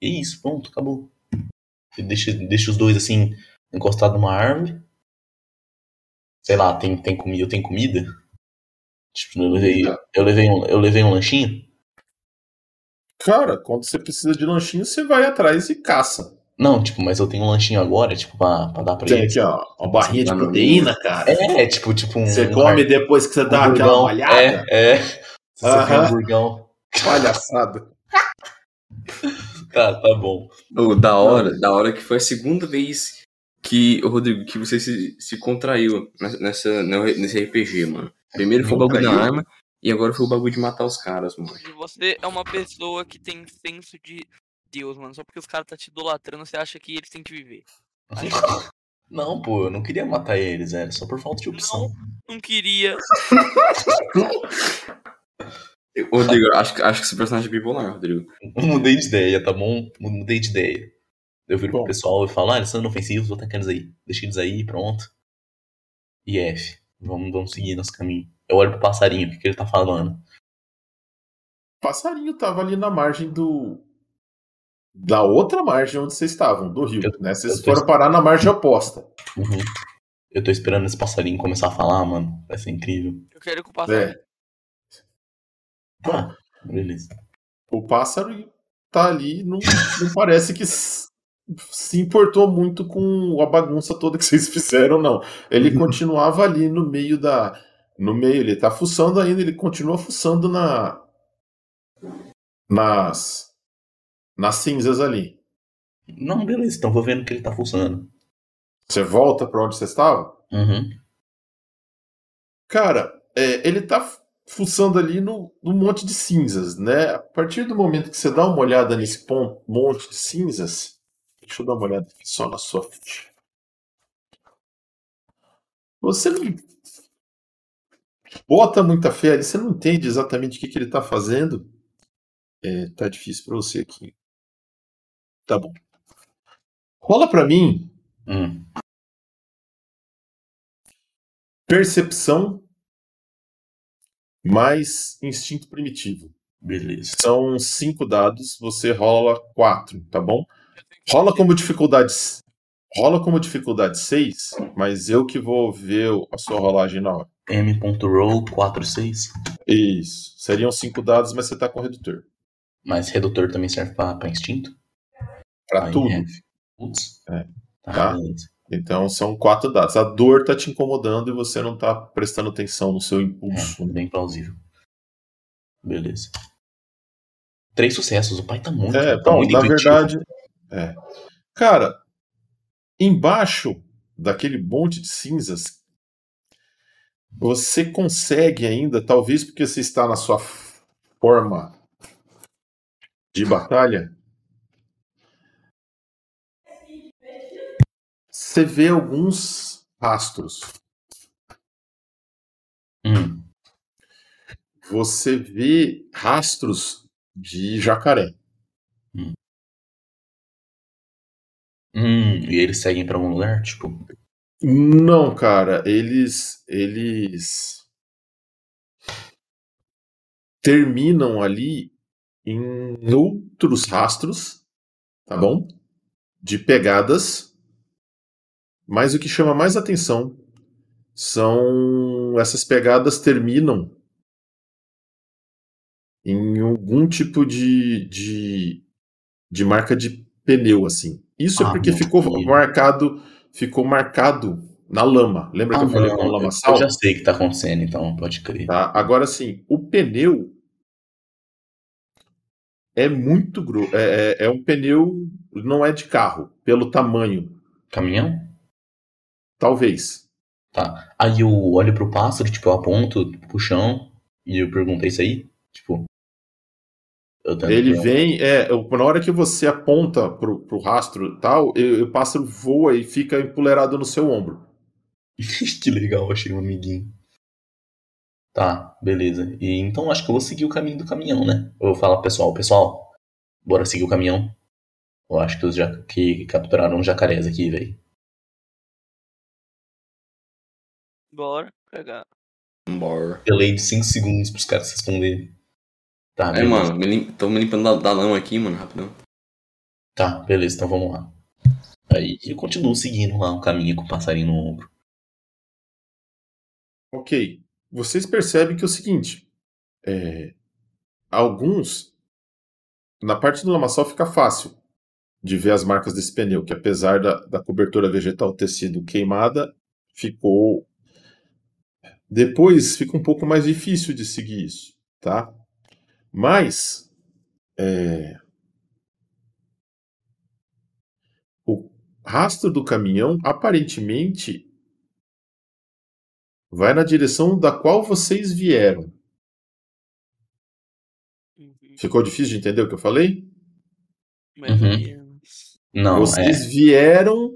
E é isso, pronto, acabou. Deixa, deixa os dois assim, encostados numa árvore. Sei lá, tem, tem comida, eu tenho comida? Tipo, eu levei, eu levei, um, eu levei um lanchinho? Cara, quando você precisa de lanchinho, você vai atrás e caça. Não, tipo, mas eu tenho um lanchinho agora, tipo, pra, pra dar pra Tem eles. aqui, ó, uma barrinha de proteína, cara. É, tipo, tipo um. Você um come depois que você dá aquela hamburgão. malhada. É, é. Você Aham. tem um hamburgão. Palhaçada. Tá, tá bom. Ô, da hora, da hora que foi a segunda vez que, ô Rodrigo, que você se, se contraiu nessa, nessa- nesse RPG, mano. Primeiro foi o bagulho da arma e agora foi o bagulho de matar os caras, mano. E você é uma pessoa que tem senso de Deus, mano. Só porque os caras tá te idolatrando, você acha que eles têm que viver. Não, pô, eu não queria matar eles, era só por falta de opção. Não queria. Ô, Rodrigo, acho, que- acho que esse personagem é bipolar, Rodrigo. Eu mudei de ideia, tá bom? Mudei de ideia. Eu viro pro pessoal e falo, ah, eles são inofensivos, vou tacar eles aí. Deixa eles aí, pronto. E F. Vamos, vamos seguir nosso caminho. Eu olho pro passarinho, o que, que ele tá falando? passarinho tava ali na margem do. Da outra margem onde vocês estavam, do rio. Eu- né? Vocês foram parar na margem oposta. Uhum. Eu tô esperando esse passarinho começar a falar, mano. Vai ser incrível. Eu quero que o passarinho. É, Ah, beleza. o pássaro tá ali, não, não parece que se importou muito com a bagunça toda que vocês fizeram, não. Ele continuava ali no meio da. No meio, ele tá fuçando ainda, ele continua fuçando na. Nas. Nas cinzas ali. Não, beleza, então vou vendo que ele tá fuçando. Você volta pra onde você estava? Uhum. Cara, é, ele tá fuçando ali no, no monte de cinzas, né? A partir do momento que você dá uma olhada nesse pon- monte de cinzas, deixa eu dar uma olhada aqui só na sua ficha. Você não bota muita fé ali, você não entende exatamente o que, que ele tá fazendo. É, tá difícil pra você aqui. Tá bom. Rola pra mim Hum. percepção mais instinto primitivo. Beleza. São cinco dados, você rola quatro, tá bom? Rola como dificuldade. Rola como dificuldade 6, mas eu que vou ver a sua rolagem na hora. M.roll 46. Isso. Seriam cinco dados, mas você tá com redutor. Mas redutor também serve pra, pra instinto? Pra Aí tudo. é. Putz. É. Tá, Tá. Então são quatro dados. A dor tá te incomodando e você não tá prestando atenção no seu impulso. É, bem plausível. Beleza. Três sucessos. O pai tá muito. É, tá bom, muito na intuitivo. verdade. É. Cara, embaixo daquele monte de cinzas, você consegue ainda, talvez porque você está na sua forma de batalha, você vê alguns rastros. Hum. Você vê rastros de jacaré. Hum, e eles seguem pra algum lugar? Tipo, Não, cara, eles eles terminam ali em outros rastros, tá bom? De pegadas. Mas o que chama mais atenção são essas pegadas terminam em algum tipo de, de, de marca de pneu, assim. Isso é Ah, porque meu ficou Deus. marcado, ficou marcado na lama. Lembra que ah, eu falei com não, lama eu já sei o que tá acontecendo, então pode crer. Tá? Agora sim, o pneu é muito grosso. É, é, é um pneu, não é de carro, pelo tamanho, Caminhão? Talvez. Tá. Aí eu olho pro pássaro, tipo, eu aponto pro chão e eu pergunto, é isso aí? Tipo. Ele ver- vem, é, na hora que você aponta pro, pro rastro e tal, o pássaro voa e fica empoleirado no seu ombro. que legal, achei um amiguinho. Tá, beleza. E então acho que eu vou seguir o caminho do caminhão, né? Eu vou falar pro pessoal, pessoal, bora seguir o caminhão. Eu acho que os ja que capturaram jacarés aqui, velho. Bora pegar. Bora. Delay de 5 segundos pros caras responderem. Tá, É, beleza. mano, me lim... tô me limpando da, da lama aqui, mano, rapidão. Tá, beleza, então vamos lá. Aí eu continuo seguindo lá o caminho com o passarinho no ombro. Ok. Vocês percebem que é o seguinte: é, alguns. Na parte do lamaçal fica fácil de ver as marcas desse pneu, que apesar da, da cobertura vegetal ter sido queimada, ficou. Depois fica um pouco mais difícil de seguir isso, tá? Mas. é, o rastro do caminhão aparentemente vai na direção da qual vocês vieram. Uhum. Ficou difícil de entender o que eu falei? Uhum. Não, vocês é. vieram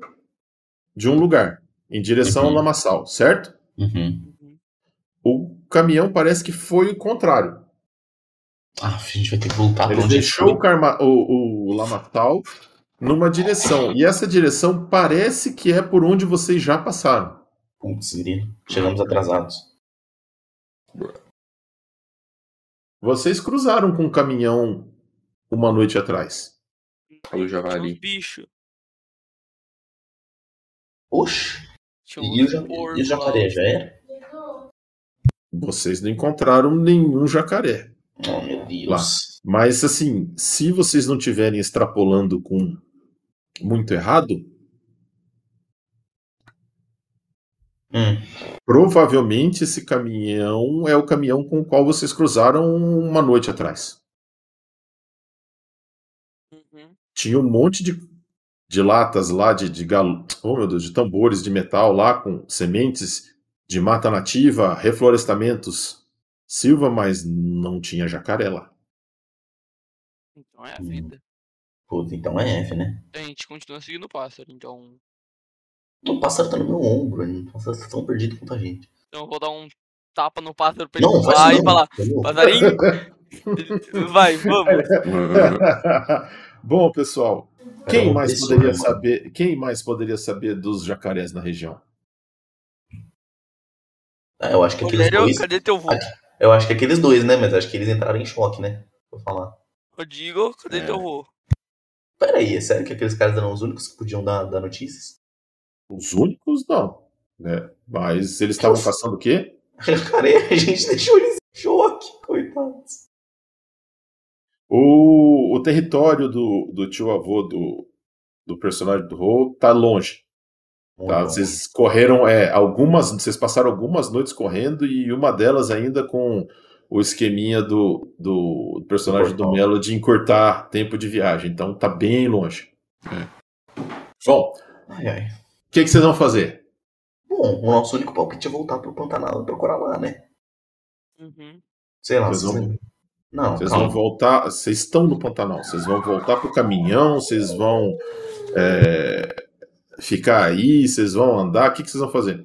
de um lugar em direção ao Uhum. lamaçal, certo? Uhum. O caminhão parece que foi o contrário. Ah, a gente vai ter que voltar pra Ele deixou o, foi. carma- o- o numa direção. E essa direção parece que é por onde vocês já passaram. Putz, grilo. Chegamos atrasados. Vocês cruzaram com um caminhão uma noite atrás. Tinha javali. uns bichos. Oxe, Tinha e o, e o jacaré já era? Vocês não encontraram nenhum jacaré. Oh, meu Deus. Mas assim, se vocês não estiverem extrapolando com muito errado, Hum. provavelmente esse caminhão é o caminhão com o qual vocês cruzaram uma noite atrás. Uhum. Tinha um monte de, de latas lá de, de galo, oh meu Deus, de tambores de metal lá com sementes de mata nativa, reflorestamentos, silva, mas não tinha jacaré lá. Então é a Hum. vida. Puta, então é F, né? A gente continua seguindo o pássaro, então. O pássaro tá no meu ombro, ele- o pássaro tá tão perdido quanto a gente. Então eu vou dar um tapa no pássaro pra ele Não, voar e falar, entendeu? passarinho, vai, vamos. Bom, pessoal, quem mais poderia mano. saber? Quem mais poderia saber dos jacarés na região? Ah, eu acho que aqueles Rogério, dois. cadê teu voo? Eu acho que aqueles dois, né? Mas acho que eles entraram em choque, né? Vou falar. Rodrigo, cadê É. teu voo? Pera aí, é sério que aqueles caras eram os únicos que podiam dar, dar notícias? Os únicos, não. Né? Mas eles estavam caçando o quê? Cara, a gente deixou eles em choque, coitados. O, o território do, do tio avô do, do personagem do Ro tá longe. Tá? Bom, Vocês correram, é, algumas, vocês passaram algumas noites correndo e uma delas ainda com o esqueminha do, do personagem do. Melo de encurtar tempo de viagem. Então tá bem longe. Bom, Ai, ai. o que, que vocês vão fazer? Bom, o nosso único palpite é voltar pro Pantanal e procurar lá, né? Uhum. Sei lá, Vocês vão- lembram? Não, Vocês calma. vão voltar. Vocês estão no Pantanal. Vocês vão voltar pro caminhão. Vocês vão é, ficar aí. Vocês vão andar. O que, que vocês vão fazer?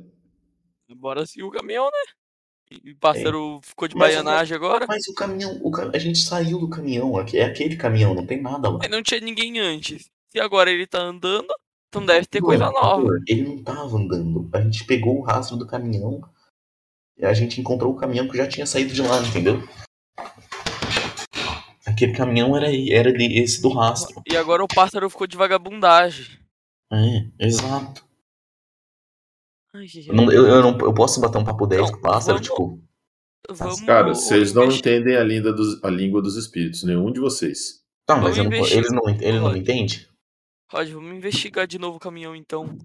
Bora seguir o caminhão, né? E o pássaro ficou de Mas- baianagem agora. Mas o caminhão, o a gente saiu do caminhão, aqui- é aquele caminhão, não tem nada lá. Mas não tinha ninguém antes. Se agora ele tá andando, então deve ter coisa nova. Ele não tava andando. A gente pegou o rastro do caminhão e a gente encontrou o caminhão que já tinha saído de lá, entendeu? Aquele caminhão era, era esse do rastro. E agora o pássaro ficou de vagabundagem. É, exato. Ai, Eu, não, eu, eu não, eu posso bater um papo 10 Não, com o pássaro, vamos- tipo. Vamos Cara, vocês não entendem a língua, dos, a língua dos espíritos. Nenhum de vocês. Tá, mas não, eles não, ele não entende? Rod, vamos investigar de novo o caminhão então.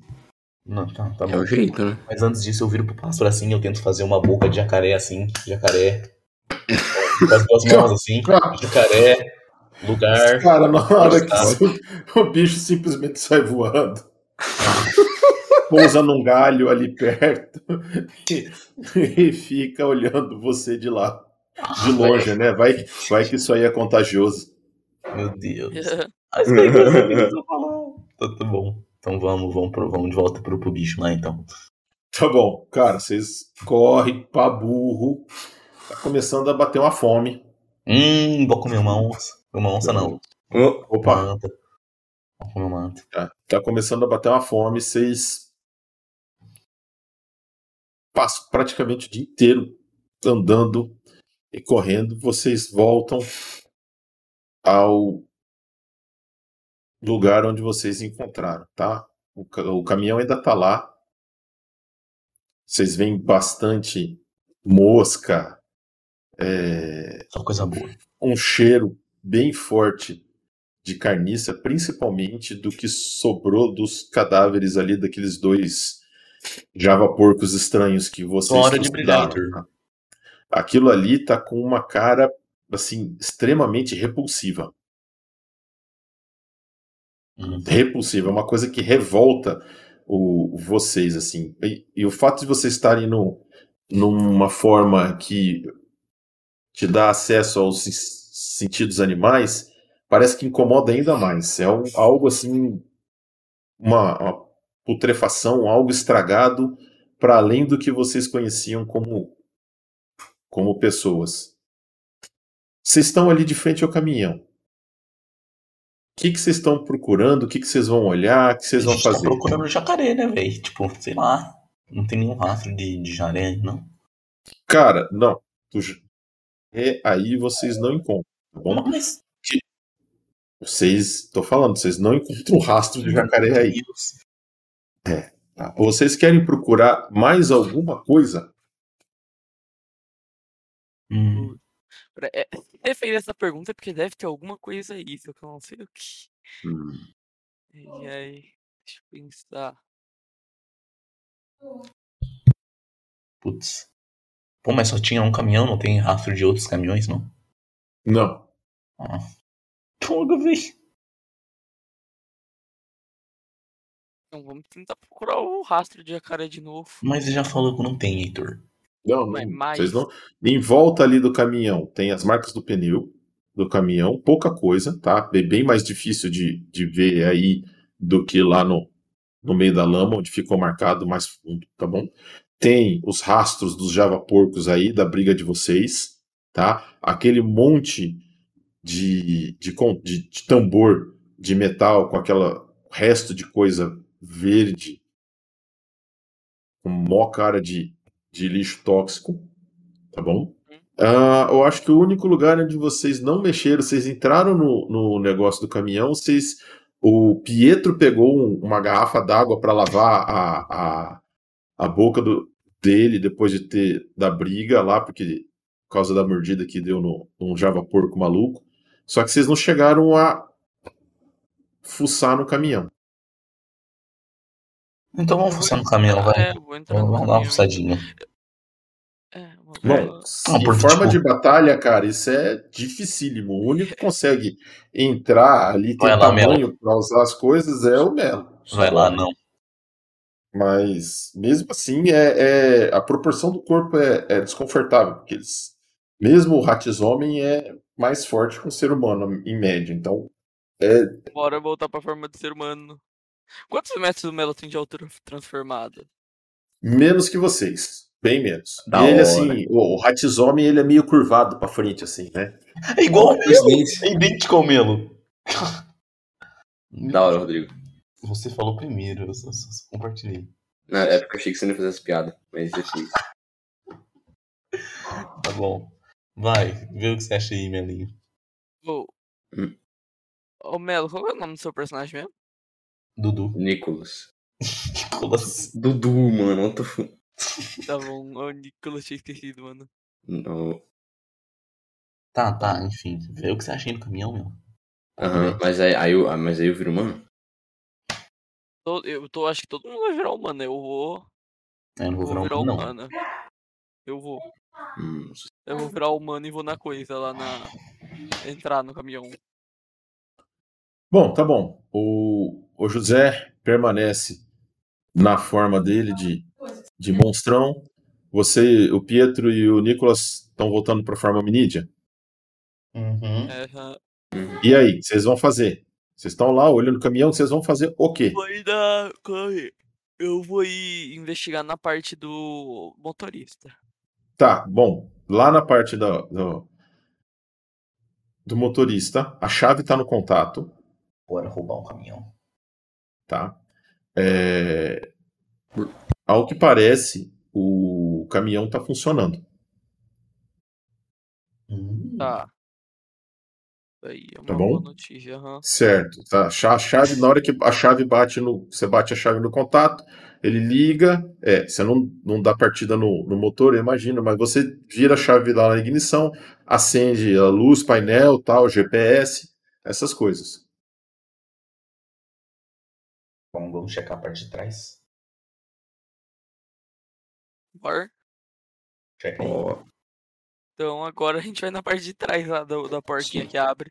Não, tá, tá É bom. o jeito, né? Mas antes disso, eu viro pro pássaro assim, eu tento fazer uma boca de jacaré assim, jacaré. Com as duas mãos assim, jacaré, lugar. Cara, na hora que o, bicho simplesmente sai voando. Pousa num galho ali perto e, e fica olhando você de lá. De longe, né? Vai, vai que isso aí é contagioso. Meu Deus. Mas bem, falar. Tá, tá bom. Então vamos, vamos, pro, vamos de volta pro, pro bicho lá então. Tá bom, cara, vocês correm pra burro. Tá começando a bater uma fome. Hum, vou comer uma onça. Uma onça não. Opa, Uma anta. Uma anta. tá, tá começando a bater uma fome. Vocês passam praticamente o dia inteiro andando e correndo. Vocês voltam ao lugar onde vocês encontraram, tá? O, o caminhão ainda tá lá. Vocês veem bastante mosca, é, Só coisa boa. um cheiro bem forte de carniça, principalmente do que sobrou dos cadáveres ali daqueles dois Java porcos estranhos que vocês Hora de brilhar, tá? Aquilo ali tá com uma cara assim extremamente repulsiva. Hum. repulsiva, é uma coisa que revolta o, vocês, assim. E, e o fato de vocês estarem no, numa forma que te dá acesso aos sentidos animais, parece que incomoda ainda mais. É um- algo assim, uma, uma putrefação, algo estragado para além do que vocês conheciam como, como pessoas. Vocês estão ali de frente ao caminhão. O que que vocês estão procurando? O que que vocês vão olhar? O que vocês vão tá fazer? procurando jacaré, né, velho? Tipo, sei lá. Não tem nenhum rastro de, de jaré, não. Cara, não. É aí vocês não encontram, tá bom? Mas. Vocês, tô falando, vocês não encontram rastro de jacaré aí. Deus. tá? Vocês querem procurar mais alguma coisa? Hum. Pra- é, fez essa pergunta porque deve ter alguma coisa aí, só que eu não sei o que. E aí, deixa eu pensar. Putz. Pô, mas só tinha um caminhão, não tem rastro de outros caminhões, não? Não. Ah. Droga, velho. Então vamos tentar procurar o rastro de jacaré de novo. Mas ele já falou que não tem, Heitor. Não, Mas- não. mas- Vocês não. Em volta ali do caminhão tem as marcas do pneu do caminhão, pouca coisa, tá? Bem bem mais difícil de, de ver aí do que lá no, no meio da lama, onde ficou marcado mais fundo, tá bom? Tem os rastros dos java-porcos aí, da briga de vocês, tá? Aquele monte de, de, de, de tambor de metal com aquela resto de coisa verde, com mó cara de, de lixo tóxico, tá bom? Ah, eu acho que o único lugar onde vocês não mexeram, vocês entraram no, no negócio do caminhão, vocês. O Pietro pegou um- uma garrafa d'água para lavar a, a, a boca do, dele depois de ter da briga lá, porque por causa da mordida que deu no, num Java porco maluco. Só que vocês não chegaram a fuçar no caminhão. Então vamos fuçar no caminhão, vai. É, Vamos vamos dar uma fuçadinha. É, vou- Bom, Ah, em forma tipo- de batalha, cara, isso é dificílimo. O único que consegue entrar ali, lá, tamanho para usar as coisas é o Melo. Vai lá, não. Mas mesmo assim, é, é- a proporção do corpo é, é desconfortável, porque eles, mesmo o Ratizomem é mais forte que um ser humano, em média. Então, Bora voltar pra forma de ser humano. Quantos metros o Melo tem de altura transformada? menos que vocês. Bem menos. Da ele, hora. assim, o, o Ratizomem, ele é meio curvado para frente, assim, né? É igual o Melo. É idêntico ao Melo. Da hora, Rodrigo. Você falou primeiro, eu só, só- só compartilhei. Na época eu achei que você não ia fazer essa piada, mas você fez. Tá bom. Vai, vê o que você acha aí, Melinho. Ô, Hum. Ô Melo, qual é o nome do seu personagem mesmo? Dudu. Nicolas. Nicolas. Dudu, mano. What the Tá bom, o Nicolas tinha esquecido, mano. Não. Tá, tá, enfim. Vê o que você acha aí no caminhão, meu. Aham, mas aí, aí eu, ah, mas aí eu viro humano? Tô- Eu tô, acho que todo mundo vai virar humano. Eu vou. Eu não vou Vou virar virar um não. humana. Eu vou. Hum, Eu vou virar humano e vou na coisa lá na. Entrar no caminhão. Bom, tá bom. O, o José permanece na forma dele de, de monstrão. Você, o Pietro e o Nicolas estão voltando para a forma Minídia. Uhum. É, já- E aí, vocês vão fazer? Vocês estão lá olhando o caminhão, vocês vão fazer o quê? Vou ir da. corre. Eu vou ir investigar na parte do motorista. Tá, bom. Lá na parte da- do, do motorista, a chave está no contato, Bora roubar um caminhão. tá? É, ao que parece, o caminhão está funcionando. Hum. Tá. Aí é uma Tá boa bom? notícia, aham. Certo, tá? A chave, na hora que a chave bate no. Você bate a chave no contato, ele liga. É, você não, não dá partida no, no motor, eu imagino, mas você vira a chave lá na ignição, acende a luz, painel, tal, GPS, essas coisas. Vamos, vamos checar a parte de trás. Bora. Checa aí. Então agora a gente vai na parte de trás lá da, da porquinha que abre.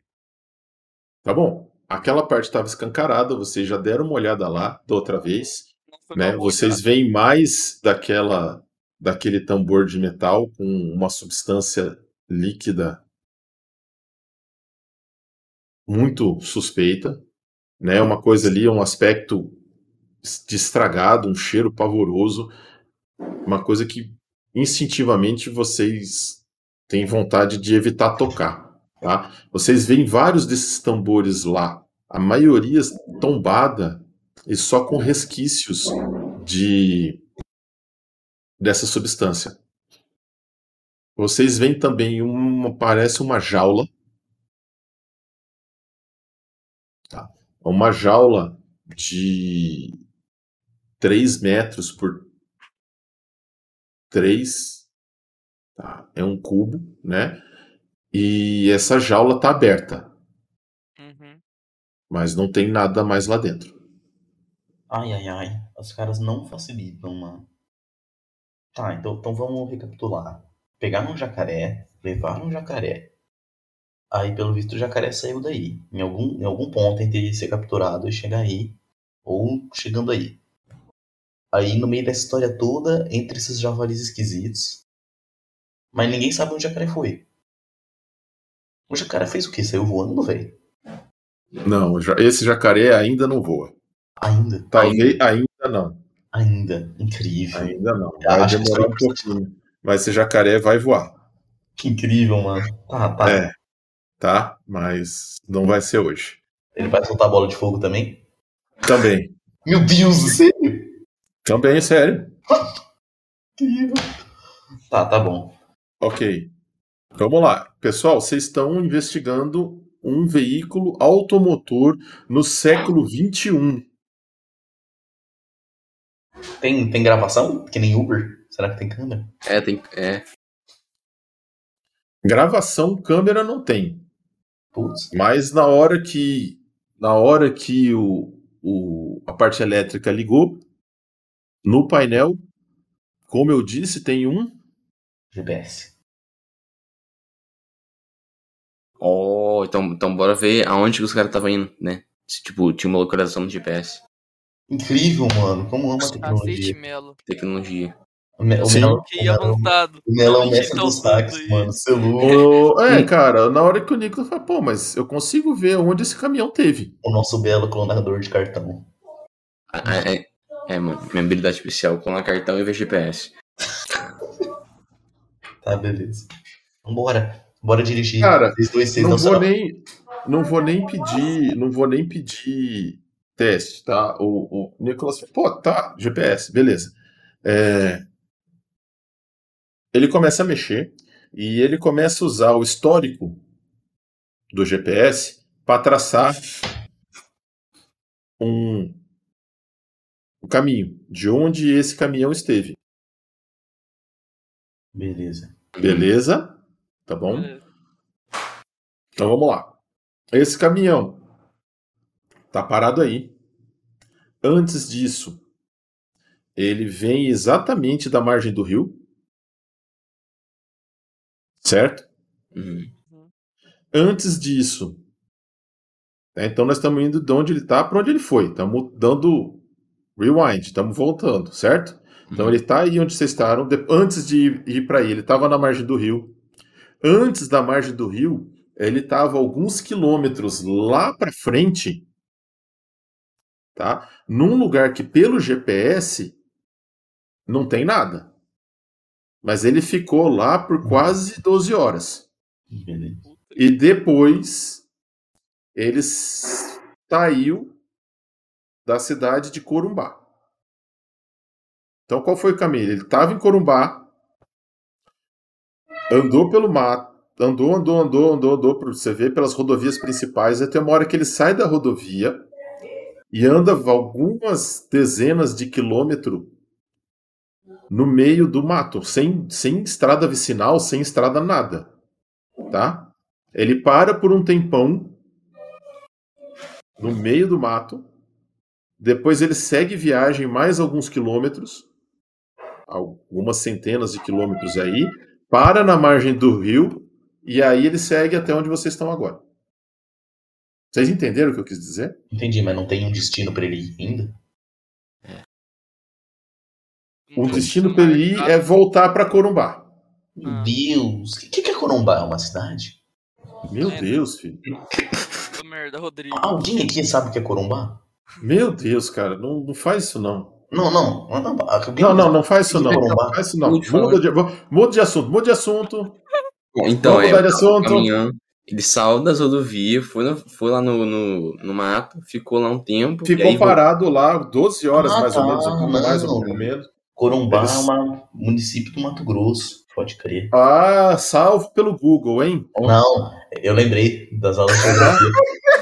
Tá bom? Aquela parte estava escancarada, vocês já deram uma olhada lá da outra vez, foi né? Vocês veem mais daquela daquele tambor de metal com uma substância líquida muito suspeita, né? Uma coisa ali, um aspecto de estragado, um cheiro pavoroso, uma coisa que instintivamente vocês têm vontade de evitar tocar, tá? Vocês veem vários desses tambores lá, a maioria tombada e só com resquícios de dessa substância. Vocês veem também uma parece uma jaula, tá? Uma jaula de 3 metros por 3, tá? É um cubo, né? E essa jaula está aberta, Uhum. mas não tem nada mais lá dentro. Ai, ai, ai. Os caras não facilitam, mano. Tá, então, então vamos recapitular. Pegaram um jacaré, levaram um jacaré. Aí, pelo visto, o jacaré saiu daí. Em algum, em algum ponto entre ser capturado e chegar aí. Ou chegando aí. Aí, no meio dessa história toda, entre esses javalis esquisitos. Mas ninguém sabe onde o jacaré foi. O jacaré fez o quê? Saiu voando, velho? Não, esse jacaré ainda não voa. Ainda. Talvez ainda não. Ainda. Incrível. Ainda não. Vai acho demorar um pouquinho. Mas esse jacaré vai voar. Que incrível, mano. Tá, tá. É. Tá? Mas não vai ser hoje. Ele vai soltar bola de fogo também? Também. Meu Deus do céu! Também, sério. Incrível. Tá, tá bom. Ok. Vamos lá. Pessoal, vocês estão investigando um veículo automotor no século um. XXI. Tem, tem gravação? Que nem Uber? Será que tem câmera? É, tem. É. Gravação, câmera não tem. Putz. Mas na hora que na hora que o, o, a parte elétrica ligou, no painel, como eu disse, tem um. GPS. Ó, então, então bora ver aonde que os caras estavam indo, né? Se, Tipo, tinha uma localização no GPS. Incrível, mano. Como ama a Cacete, tecnologia. Melo. Tecnologia. O. Melo- Melo- avançado. o Melo é o mestre dos táxis, aí. mano. Celular. É, Sim. cara, na hora que o Nicolas fala, pô, mas eu consigo ver onde esse caminhão teve. O nosso belo clonador de cartão. Ah, É, é, mano. Minha habilidade especial, colar cartão e ver GPS. Tá, beleza. Vambora. Bora dirigir. Cara, 3, 2, 6, Não vou nem, não vou nem pedir, não vou nem pedir teste, tá? O, o Nicolas, pô, tá, GPS, beleza. É, ele começa a mexer e ele começa a usar o histórico do GPS para traçar um, o caminho de onde esse caminhão esteve. Beleza. Beleza? Tá bom? É, Então vamos lá. Esse caminhão tá parado aí. Antes disso, ele vem exatamente da margem do rio. Certo? Uhum. Antes disso, né, então nós estamos indo de onde ele está para onde ele foi. Estamos dando rewind, estamos voltando, certo? Então Uhum. ele está aí onde vocês estavam. Antes de ir, ir para aí, ele estava na margem do rio. Antes da margem do rio, ele estava alguns quilômetros lá para frente, tá? Num lugar que pelo GPS não tem nada. Mas ele ficou lá por quase 12 horas. Beleza. E depois ele saiu da cidade de Corumbá. Então qual foi o caminho? Ele estava em Corumbá, andou pelo mato, andou, andou, andou, andou, andou, você ver pelas rodovias principais, até uma hora que ele sai da rodovia e anda algumas dezenas de quilômetros no meio do mato, sem, sem estrada vicinal, sem estrada nada, tá? Ele para por um tempão no meio do mato. Depois ele segue viagem mais alguns quilômetros, algumas centenas de quilômetros aí, para na margem do rio e aí ele segue até onde vocês estão agora. Vocês entenderam o que eu quis dizer? Entendi, mas não tem um destino pra ele ir ainda? O destino para ele ir é voltar para Corumbá. Meu Ah. Deus. O que, que é Corumbá? É uma cidade? Meu É. Deus, filho. Merda, Rodrigo. Alguém aqui sabe o que é Corumbá? Meu Deus, cara, não, não faz isso não. Não, não. Não, não, alguém- Não, não, não faz isso não. Não faz isso não. Muda de, muda de assunto, muda de assunto. Então, é, de assunto. caminhão, ele saiu das rodovias, foi, no- foi lá no, no, no mato, ficou lá um tempo. e Ficou aí parado lá 12 horas Ah, mais ou tá, menos, um pouco mais ou pouco menos. Corumbá Eles- é um município do Mato Grosso. Pode crer. Ah, salvo pelo Google, hein? Não, eu lembrei das aulas de geografia.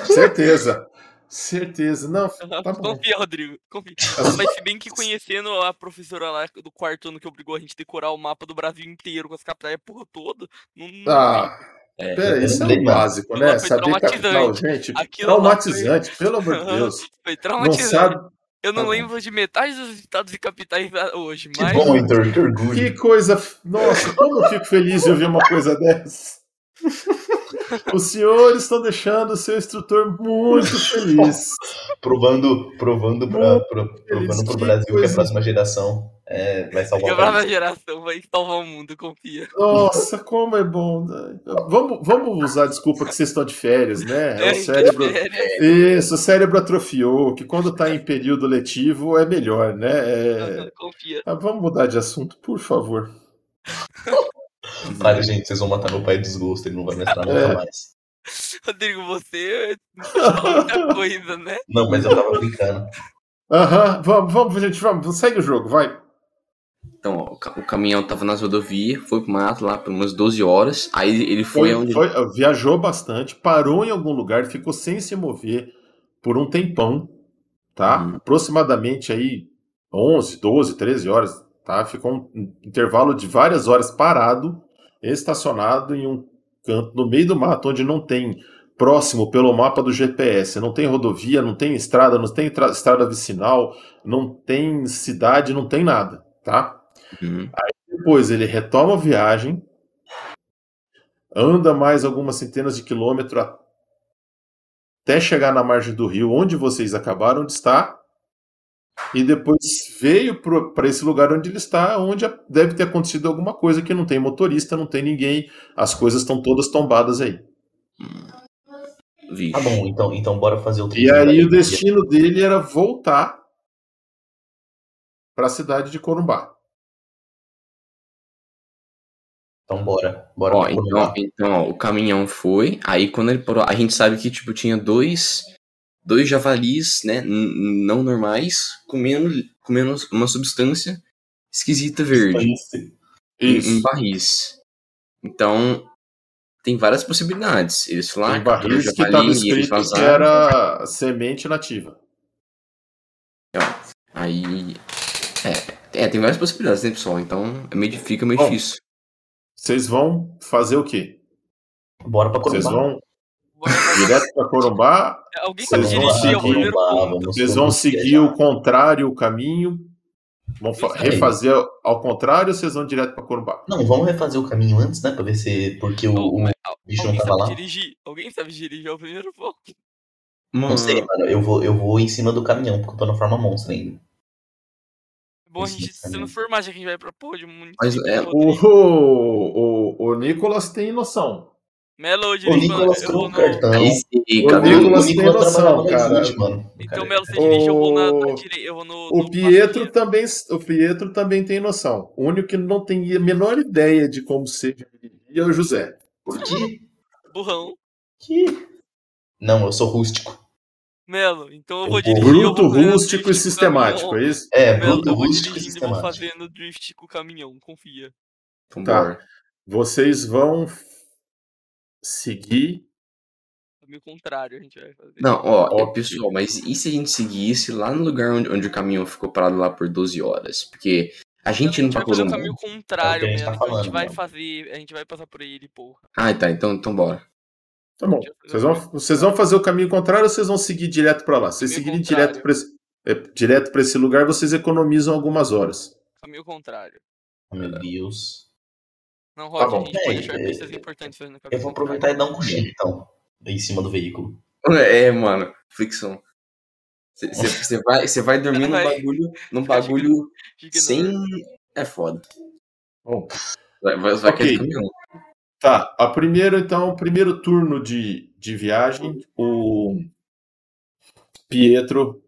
Certeza. Certeza. Não, tá bom. Confia, Rodrigo. Confia. Mas se bem que conhecendo a professora lá do quarto ano que obrigou a gente a decorar o mapa do Brasil inteiro com as capitais, a porra toda. Não, não- Ah, É, pera, isso é o básico, né? foi Saber capital, traumatizante. gente. Aquilo Traumatizante, pelo amor de Deus. Foi Não traumatizante. sabe, Eu não Tá lembro de metade dos estados e capitais hoje, Que mas. bom, Heitor, que orgulho. Que coisa. Nossa, como eu fico feliz de ouvir uma coisa dessa. Os senhores estão deixando o seu instrutor muito feliz. Provando, provando, pra, pro- provando pro que Brasil que a próxima geração é, vai salvar Que a o país. próxima geração vai salvar o mundo, confia. Nossa, como é bom. né? Vamos, vamos usar a desculpa que vocês estão de férias, né? É o cérebro. sério, Isso, o cérebro atrofiou, que quando tá em período letivo é melhor, né? É- confia. Ah, vamos mudar de assunto, por favor. Para, gente, vocês vão matar meu pai de desgosto, ele não vai mestrar nunca É. mais. Rodrigo, você fala muita coisa, né? Não, mas eu tava brincando. Aham, vamos, vamos, gente, vamos, segue o jogo, vai. Então, ó, o caminhão tava nas rodovias, foi pro mato lá por umas 12 horas. Aí ele foi, Foi, onde. foi- viajou bastante, parou em algum lugar, ficou sem se mover por um tempão, tá? Uhum. Aproximadamente aí 11, 12, 13 horas, tá? Ficou um intervalo de várias horas parado, estacionado em um canto no meio do mato, onde não tem próximo pelo mapa do GPS, não tem rodovia, não tem estrada, não tem tra- estrada vicinal, não tem cidade, não tem nada, tá? Uhum. Depois ele retoma a viagem, anda mais algumas centenas de quilômetros até chegar na margem do rio, onde vocês acabaram de estar, e depois veio para esse lugar onde ele está, onde deve ter acontecido alguma coisa que não tem motorista, não tem ninguém, as coisas estão todas tombadas aí. Vixe. Tá bom, então, então bora fazer o E aí o destino dele era voltar para a cidade de Corumbá. Então bora. Bora Ó, então, então ó, o caminhão foi, aí quando ele parou, a gente sabe que, tipo, tinha dois, dois javalis, né, não normais, comendo, comendo uma substância esquisita verde, em, em barris. Então, tem várias possibilidades. Eles falaram, Tem ah, barris que estava escrito que era semente nativa. Aí, é, é, tem várias possibilidades, né, pessoal? Então, é meio, fica meio Bom, difícil. Vocês vão fazer o quê? Bora pra Vocês Corumbá. vão Bora fazer- direto para Corumbá? Alguém sabe dirigir é o primeiro ponto. vamos Vocês vão seguir o contrário, o caminho? Vão refazer ao contrário ou vocês vão direto para Corumbá? Não, vamos refazer o caminho antes, né? Pra ver se. Porque o, Não, o bicho não Alguém tava sabe lá. dirigir? Alguém sabe dirigir o primeiro ponto. Não sei, mano. Eu vou, eu vou em cima do caminhão, porque eu tô na forma monstro ainda. É bom a gente se também. transformar, já que a gente vai pra porra de um município. Mas, é. O, o, o Nicolas tem noção. Melo O dirige, mano, Nicolas eu com vou o no... cartão. Aí, O cabelo, Nicolas o tem noção, cara. Mano. Então, Melo, você dirige, eu vou na, na O- direita, eu vou no... O no Pietro também, o Pietro também tem noção. O único que não tem a menor ideia de como seja é o José. Por quê? Burrão. Que? Não, eu sou rústico. Melo, então eu Eu vou dirigir. eu Bruto, rústico e o sistemático, é isso? É, Melo, bruto, eu vou rústico e dirigindo e vou sistemático. fazendo drift com o caminhão, confia. Tá. Vocês vão seguir. Caminho contrário a gente vai fazer. Não, ó, é, Ok. pessoal, mas e se a gente seguisse lá no lugar onde, onde o caminhão ficou parado lá por 12 horas? Porque a gente não gente tá vai fazer o colando. caminho contrário, É o que a gente Melo. tá então a gente falando, vai Melo. fazer. A gente vai passar por ele, porra. Ah, tá, então, então bora. Tá bom. Vocês vão, vocês vão fazer o caminho contrário ou vocês vão seguir direto para lá? Se vocês seguirem contrário. direto para esse, é, direto pra esse lugar, vocês economizam algumas horas. Caminho contrário. Oh, meu Deus. Não, Rod, bom. a gente pode É, achar é, importantes fazendo caminho Eu vou aproveitar e dar um cochilo, então. Em cima do veículo. É, mano, fricção. Você vai, cê vai dormir num bagulho, num bagulho sem. É foda. Bom, Vai, vai, vai Ok. cair do caminhão. Tá, a primeiro, então, o primeiro turno de, de viagem, o Pietro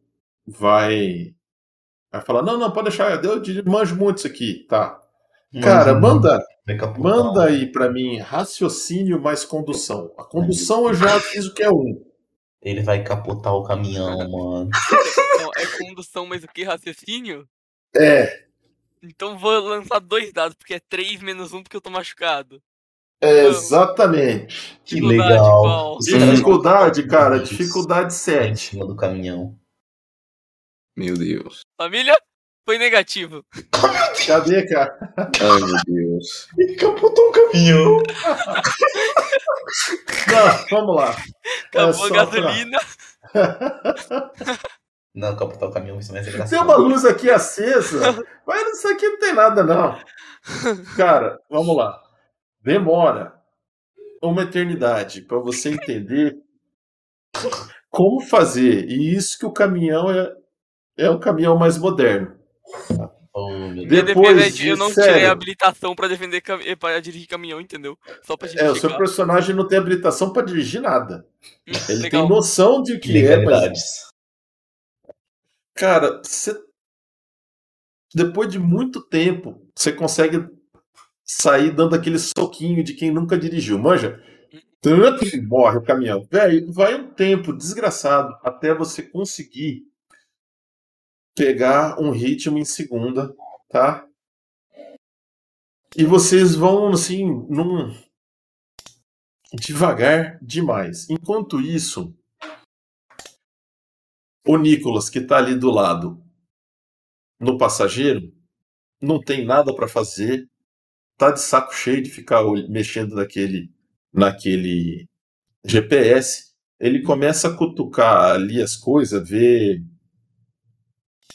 vai, vai falar, não, não, pode deixar, eu de- manjo muito isso aqui, tá. Cara, manda, manda aí pra mim raciocínio mais condução. A condução eu já fiz o que é um. Ele vai capotar o caminhão, mano. É condução, mas o que? Raciocínio? É, Então vou lançar dois dados, porque é 3 menos 1 porque eu tô machucado. é exatamente. Que Dificuldade legal. Dificuldade, cara, dificuldade Em 7. cima do caminhão. Meu Deus. Família? Foi negativo. Cadê, cara? Ai, meu Deus. Ele capotou o caminhão. Não, vamos lá. É Acabou só a pra- gasolina. Não, capotar o caminhão vai ser mais Tem engraçado. uma luz aqui acesa, mas isso aqui não tem nada, não. Cara, vamos lá. Demora uma eternidade para você entender como fazer. E isso que o caminhão é, é o caminhão mais moderno. Oh. Minha Depois de eu de- não sério. tirei a habilitação pra defender pra dirigir caminhão, entendeu? Só pra gente É, o seu chegar. personagem não tem habilitação para dirigir nada. Hum, Ele legal. tem noção de que é, mas. Cara, você. Depois de muito tempo, você consegue sair dando aquele soquinho de quem nunca dirigiu, manja? Tanto que morre o caminhão. Velho, vai um tempo desgraçado até você conseguir pegar um ritmo em segunda, tá? E vocês vão, assim, num. devagar demais. Enquanto isso, o Nicolas, que tá ali do lado, no passageiro, não tem nada para fazer, tá de saco cheio de ficar mexendo naquele, naquele GPS. Ele começa a cutucar ali as coisas, ver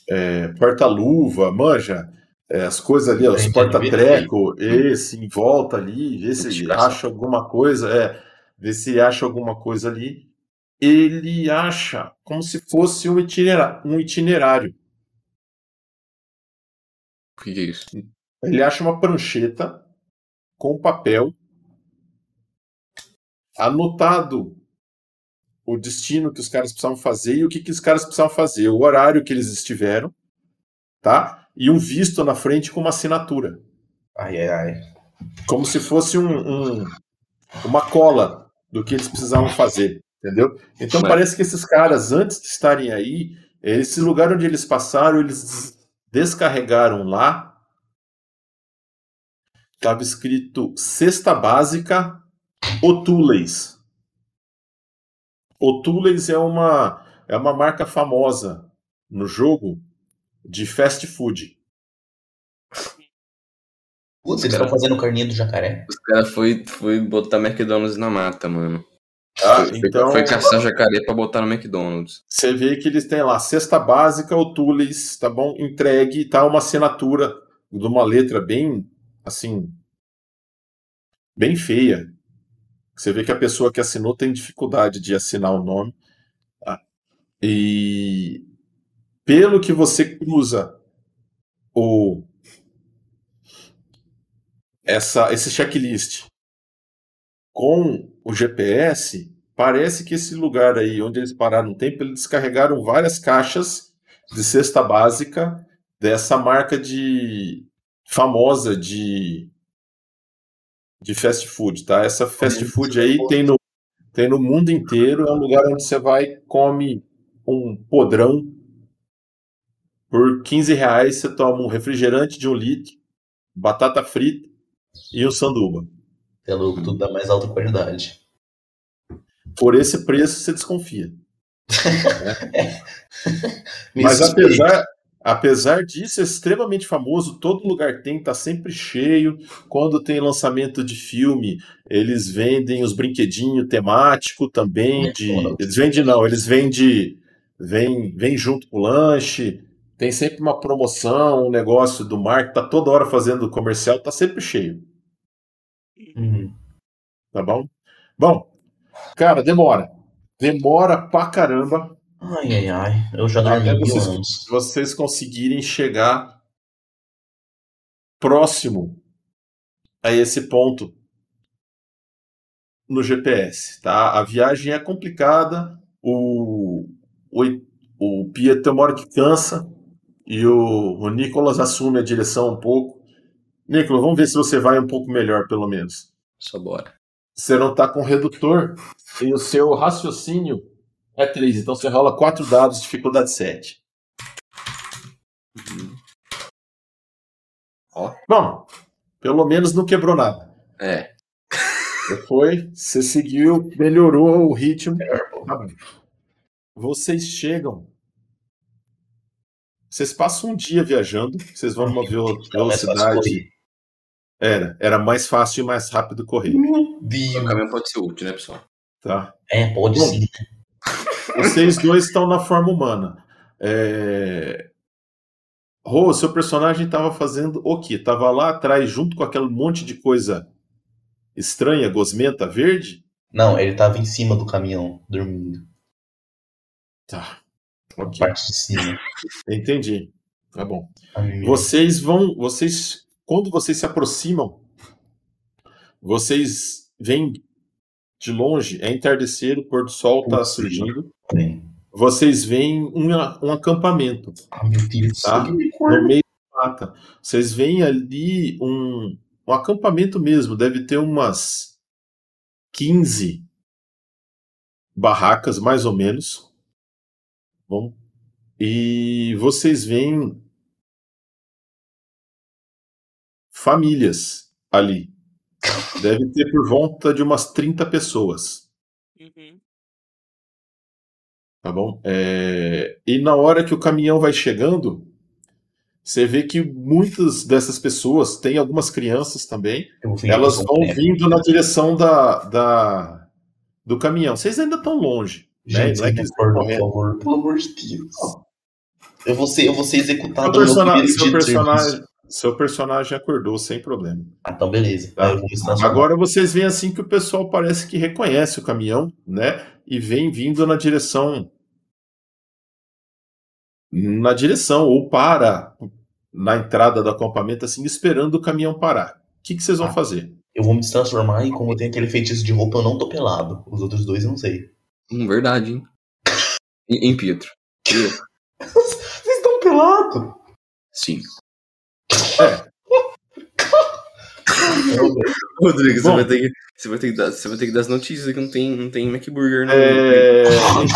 é, porta-luva, manja, é, as coisas ali, ó, os porta-treco, esse em volta ali, ver se acha alguma coisa, é, ver se acha alguma coisa ali. Ele acha como se fosse um itinera- um itinerário. O que é isso? Ele acha uma prancheta com papel anotado o destino que os caras precisavam fazer e o que, que os caras precisavam fazer, o horário que eles estiveram, tá? E um visto na frente com uma assinatura, Ai, ai, ai. como se fosse um, um- uma cola do que eles precisavam fazer, entendeu? Então Mas- parece que esses caras, antes de estarem aí, esse lugar onde eles passaram, eles descarregaram lá. Estava escrito Cesta Básica Otules. Otules é uma, é uma marca famosa no jogo de fast food. Putz, eles estão fazendo carninha do jacaré. Os caras foi, foi botar McDonald's na mata, mano. Tá? Foi, Então, foi caçar jacaré pra botar no McDonald's. você vê que eles têm lá cesta básica Otules, tá bom? Entregue, tá uma assinatura de uma letra bem, assim, bem feia. Você vê que a pessoa que assinou tem dificuldade de assinar o nome. tá? E pelo que você cruza o essa esse checklist com o GPS, parece que esse lugar aí onde eles pararam um tempo, eles descarregaram várias caixas de cesta básica dessa marca de famosa de de fast food, tá? Essa fast food aí tem no tem no mundo inteiro, é um lugar onde você vai come um podrão por 15 reais você toma um refrigerante de um litro, batata frita e um sanduba. É louco, tudo da mais alta qualidade. Por esse preço você desconfia. Me Mas suspeito. apesar, apesar disso, é extremamente famoso, todo lugar tem, tá sempre cheio. Quando tem lançamento de filme, eles vendem os brinquedinhos temáticos também. De, eles vendem, não, eles vendem, vem, vem junto com o lanche. Tem sempre uma promoção, um negócio do mar que tá toda hora fazendo comercial, tá sempre cheio, Uhum. tá bom? Bom, cara, demora. Demora pra caramba Ai, ai, ai. Eu já dormi Até mil vocês- anos. vocês conseguirem chegar próximo a esse ponto no GPS, tá? A viagem é complicada, o, o, o Pia tem uma hora que cansa e o, o Nicolas assume a direção um pouco. Nicolas, vamos ver se você vai um pouco melhor, pelo menos. Só bora. Você não tá com redutor e o seu raciocínio é 3, então você rola 4 dados, dificuldade 7. Ó. Bom, pelo menos não quebrou nada. É. Você foi, você seguiu, melhorou o ritmo. Tá. Vocês chegam. Vocês passam um dia viajando, vocês vão numa Então, é velocidade. Era, era mais fácil e mais rápido correr, Meu O Deus. caminhão pode ser útil, né, pessoal? tá? É, pode Bom. sim. Vocês dois estão na forma humana. É... Rô, seu personagem tava fazendo o quê? Tava lá atrás, junto com aquele monte de coisa estranha, gosmenta, verde? Não, ele tava em cima do caminhão, dormindo. Tá. Na Ok. parte de cima. Entendi. Tá bom. A mimimi. Vocês vão. Vocês. Quando vocês se aproximam, vocês veem de longe, é entardecer, o pôr do sol está surgindo. Tem. Vocês veem um, um acampamento Ah, meu Deus. Tá. no corta. meio da mata. Vocês veem ali um, um acampamento mesmo, deve ter umas 15 barracas, mais ou menos. Bom. E vocês veem famílias ali. Deve ter por volta de umas 30 pessoas. Uhum. Tá bom? É, E na hora que o caminhão vai chegando, você vê que muitas dessas pessoas, tem algumas crianças também, elas vão vindo na direção da, da- do caminhão. Vocês ainda estão longe. né? Gente, Não é que correndo. favor. Pelo amor de Deus. Eu vou ser, eu vou ser Seu, executado seu dia de personagem. Seu personagem acordou sem problema. Ah, então beleza. Tá. Agora vocês veem assim que o pessoal parece que reconhece o caminhão, né? E vem vindo na direção. Na direção, ou para na entrada do acampamento, assim, esperando o caminhão parar. O que, que vocês vão Ah. fazer? Eu vou me transformar e como eu tenho aquele feitiço de roupa, eu não tô pelado. Os outros dois eu não sei. Hum, verdade, hein? Em, em Pietro. Vocês estão pelados? Sim. É. Rodrigo, você vai, ter que, você, vai ter que dar, você vai ter que dar as notícias que não tem, não tem MacBurger, né? É,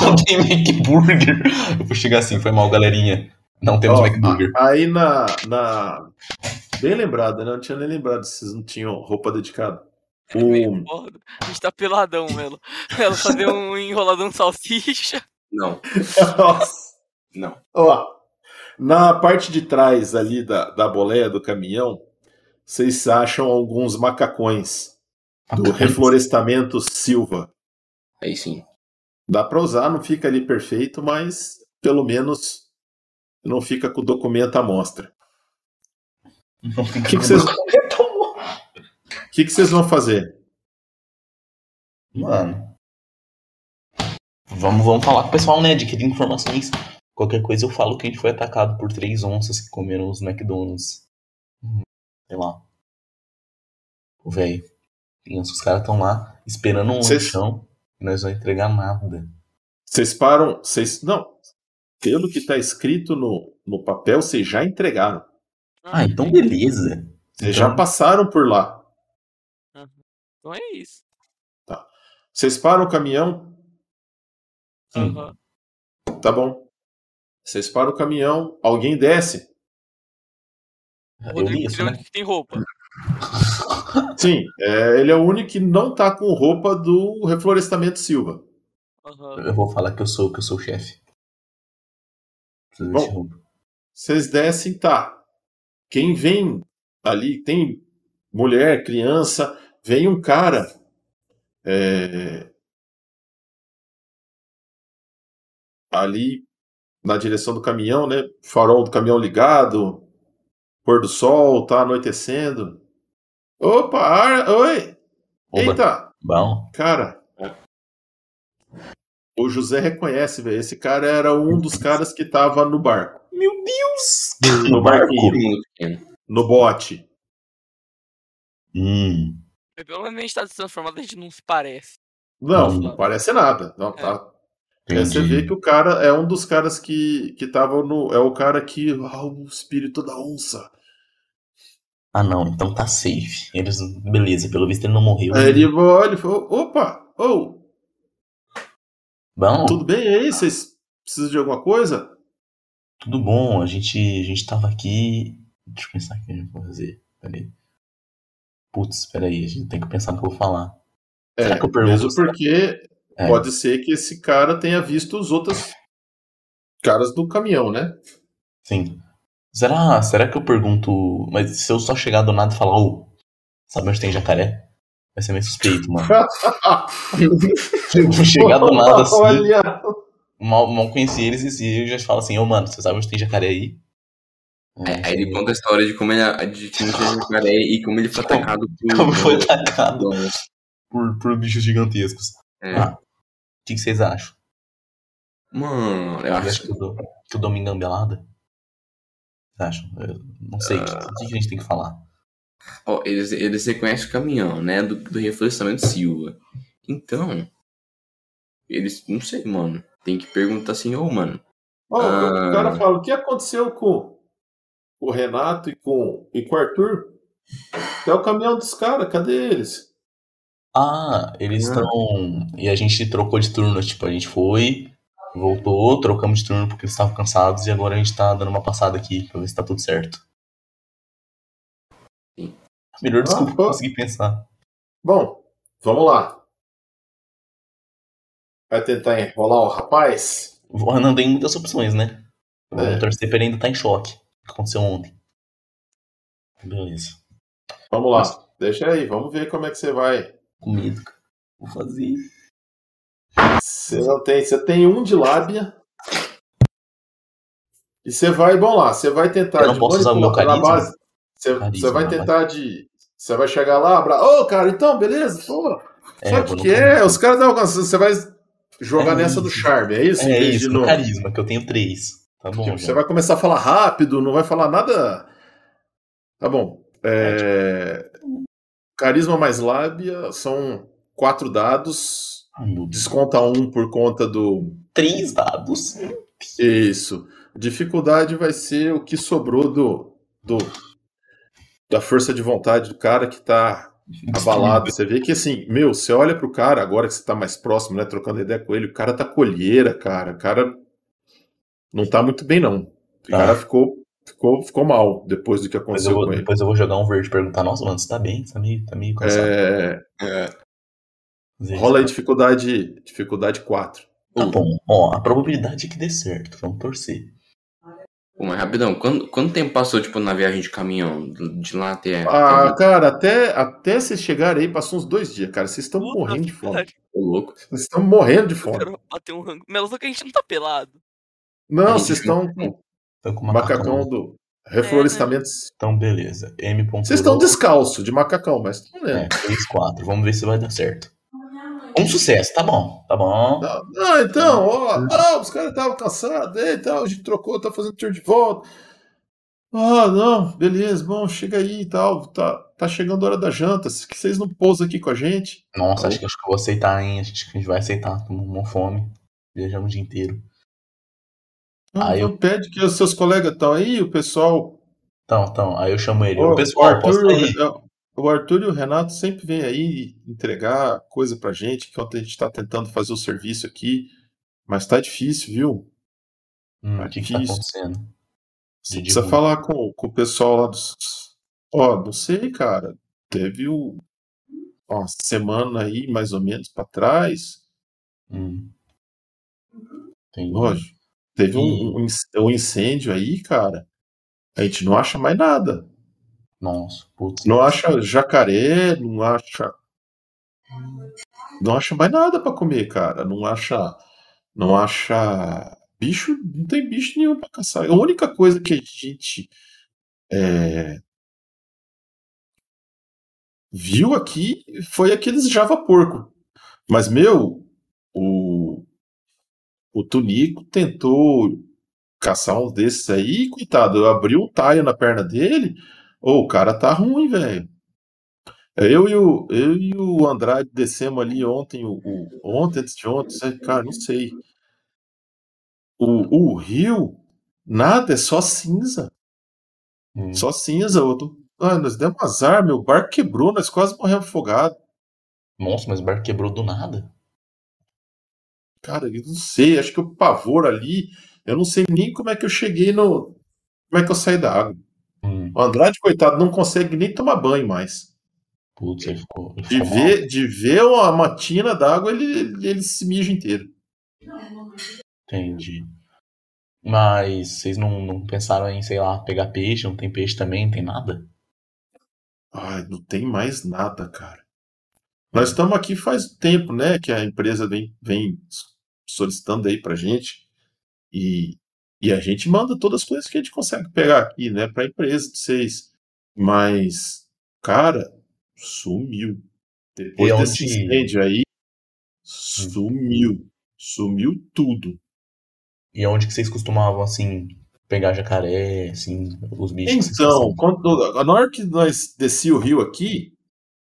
Não tem MacBurger. Eu vou chegar assim, foi mal, galerinha. Não temos Ó, MacBurger. Aí na, na. Bem lembrado, né? Eu não tinha nem lembrado se vocês não tinham roupa dedicada. É meio O... A gente tá peladão, Melo. Ela fazer um enroladão salsicha. Não, Nossa. não. Ó, na parte de trás ali da, da boleia do caminhão, vocês acham alguns macacões do reflorestamento Silva. Aí sim. Dá pra usar, não fica ali perfeito, mas pelo menos não fica com o documento à mostra. Não O fica que, que, vocês, o que, que vocês vão fazer? Mano. Vamos, vamos falar com o pessoal, né? Adquirir informações. Qualquer coisa eu falo que a gente foi atacado por três onças que comeram os McDonald's. Hum, Sei lá. O velho. Os caras estão lá esperando um Cês- lanchão e nós vamos entregar nada. Vocês param. Vocês, não. Pelo que está escrito no, no papel, vocês já entregaram. Ah, então beleza. Vocês Então- já passaram por lá. Então é isso. Vocês param o caminhão, Sim. Aham. tá bom. Vocês param o caminhão, alguém desce. Rodrigo isso, né? que tem roupa. Sim, é, ele é o único que não tá com roupa do reflorestamento Silva. Aham. Eu vou falar que eu sou, que eu sou o chefe. Bom. Vocês descem, tá. Quem vem ali, tem mulher, criança, vem um cara. é, ali na direção do caminhão, né? Farol do caminhão ligado, pôr do sol, tá anoitecendo. Opa, ar- oi! Oba. Eita! Bom. Cara, o José reconhece, velho. Esse cara era um dos caras que tava no barco. Meu Deus! No barquinho, pequeno. no bote. Hum. Pelo menos a gente tá se transformado, a gente não se parece. Não, Não. não parece nada. Não, tá. É, você vê que o cara é um dos caras que que tava no. É o cara que. Ah, o espírito da onça. Ah, não, então tá safe. Eles, beleza, pelo visto ele não morreu. Aí ele olha e fala: opa, ô, Bom, tudo bem aí? Vocês precisam de alguma coisa? tudo bom. A gente, a gente tava aqui. Deixa eu pensar o que a gente vai fazer. Peraí. Putz, peraí, a gente tem que pensar no que eu vou falar. Será É, que eu pergunto? mesmo porque É. pode ser que esse cara tenha visto os outros caras do caminhão, né? Sim. Será, será que eu pergunto. Mas se eu só chegar do nada e falar, ô, sabe onde tem jacaré? Vai ser meio suspeito, mano. Eu vou chegar do nada assim. Olha, mal, mal conheci eles e eu já falo assim, ô mano, você sabe onde tem jacaré aí? É, aí ele conta a história de como ele, de como ele jacaré e como ele foi atacado por. Como foi atacado por- por, por bichos gigantescos. É. Ah, O que, que vocês acham? Mano, eu acho que eu dou, que eu dou uma engambelada? Vocês acham? Eu não sei. O que, o que que a gente tem que falar? Ó, eles, eles reconhecem o caminhão, né? Do, do reflorestamento Silva. Então. Eles. Não sei, mano. Tem que perguntar assim, ô, mano. Ó, Ah. O cara fala, o que aconteceu com o Renato e com, e com o Arthur? É o caminhão dos caras, cadê eles? Ah, eles Ah. estão. E a gente trocou de turno. Tipo, a gente foi, voltou, trocamos de turno porque eles estavam cansados e agora a gente tá dando uma passada aqui pra ver se tá tudo certo. Sim. Melhor desculpa Ah, que eu consegui pensar. Bom, vamos lá. Vai tentar enrolar o rapaz? O Renan tem muitas opções, né? Vamos É. torcer pra ele ainda tá em choque. O que aconteceu ontem. Beleza. Vamos lá. Deixa aí, vamos ver como é que você vai. Com medo, cara. Vou fazer. Você não tem, você tem um de lábia. E você vai, vamos lá, você vai tentar Eu não de posso usar meu carisma? base. Você, Carisma, você vai tentar de. Você vai chegar lá, abra... Ô, cara, então, beleza? Pô, É, sabe o que, é? Os caras dão Você vai jogar É nessa do isso. charme, é isso? É vez isso, no carisma, que eu tenho três. Tá bom. Tipo, você vai começar a falar rápido, não vai falar nada. Tá bom. É, Carisma mais lábia são quatro dados. Desconta um por conta do. Três dados. Isso. Dificuldade vai ser o que sobrou do. do da força de vontade do cara que tá abalado. Você vê que assim, meu, você olha pro cara, agora que você tá mais próximo, né, trocando ideia com ele, o cara tá colheira, cara. O cara não tá muito bem, não. O Tá. cara ficou, ficou, ficou mal depois do que Depois aconteceu eu, vou, com ele. depois eu vou jogar um verde e perguntar, nossa, mano, você tá bem? Você tá meio, tá meio cansado. É, Às vezes. rola aí dificuldade, dificuldade 4. Tá bom. Ó, a probabilidade é que dê certo. Vamos torcer. Pô, mas rapidão, quando, quanto tempo passou, tipo, na viagem de caminhão? De lá até. Ah, até... cara, até, até vocês chegarem aí, passou uns dois dias, cara. Vocês estão morrendo de fome. pariu, Ô, louco. Vocês estão morrendo de Eu fome. quero bater um rango. Mas só que a gente não tá pelado. Não, vocês estão com Então, com o macacão do reflorestamento. Então, beleza. M. Vocês estão descalço de macacão, mas estão É, lendo. 3, 4. Vamos ver se vai dar certo. Um sucesso, tá bom. Tá bom. Ah, então, ó, ah, os caras estavam cansados, e tal, a gente trocou, tá fazendo tour de volta. Ah, não, beleza, bom, chega aí e tal, tá, tá chegando a hora da janta, se que vocês não pousam aqui com a gente. Nossa, acho que, acho que eu vou aceitar, hein? Acho que a gente vai aceitar. Tô com fome. Viajamos o dia inteiro. Não, Ah, eu- não pede que os seus colegas estão aí, o pessoal. Então, então, aí eu chamo ele. Ô, pessoal, o, Arthur, é, o Arthur e o Renato sempre vêm aí entregar coisa pra gente, enquanto a gente tá tentando fazer o serviço aqui. Mas tá difícil, viu? Hum, o que que tá acontecendo? Você precisa ruim. falar com, com o pessoal lá dos. Ó, não sei, cara. Teve o, uma semana aí, mais ou menos, pra trás. Hum. Entendi. Lógico. Teve um, um inc- um incêndio aí, cara. A gente não acha mais nada. Nossa, putz. Não acha jacaré, não acha. Não acha mais nada pra comer, cara. Não acha. Não acha. Bicho, não tem bicho nenhum pra caçar. A única coisa que a gente é, viu aqui foi aqueles Java porco. Mas, meu, o, o Tunico tentou caçar uns desses aí, coitado, eu abri um taio na perna dele. Ô, o cara tá ruim, velho. Eu e o, eu e o Andrade descemos ali ontem, o, o- ontem, antes de ontem, cara, não sei. O, o rio, nada, é só cinza. Hum. Só cinza. Eu tô- ah, nós demos azar, meu barco quebrou, nós quase morremos afogados. Nossa, mas o barco quebrou do nada. Cara, eu não sei, acho que o pavor ali, eu não sei nem como é que eu cheguei no. Como é que eu saí da água. Hum. O Andrade, coitado, não consegue nem tomar banho mais. Putz, ele ficou. Ele De ficou mal. ver, de ver uma matina d'água, ele, ele, ele se mija inteiro. Entendi. Mas vocês não, não pensaram em, sei lá, pegar peixe? Não tem peixe também? Não tem nada? Ai, não tem mais nada, cara. Nós estamos aqui faz tempo, né? Que a empresa vem, vem solicitando aí pra gente. E, e a gente manda todas as coisas que a gente consegue pegar aqui, né, pra empresa de vocês. Mas, cara, sumiu. Depois E desse onde- incêndio aí, sumiu. Sumiu tudo. E onde que vocês costumavam, assim, pegar jacaré, assim, os bichos? Então, quando, na hora que nós desci o rio aqui,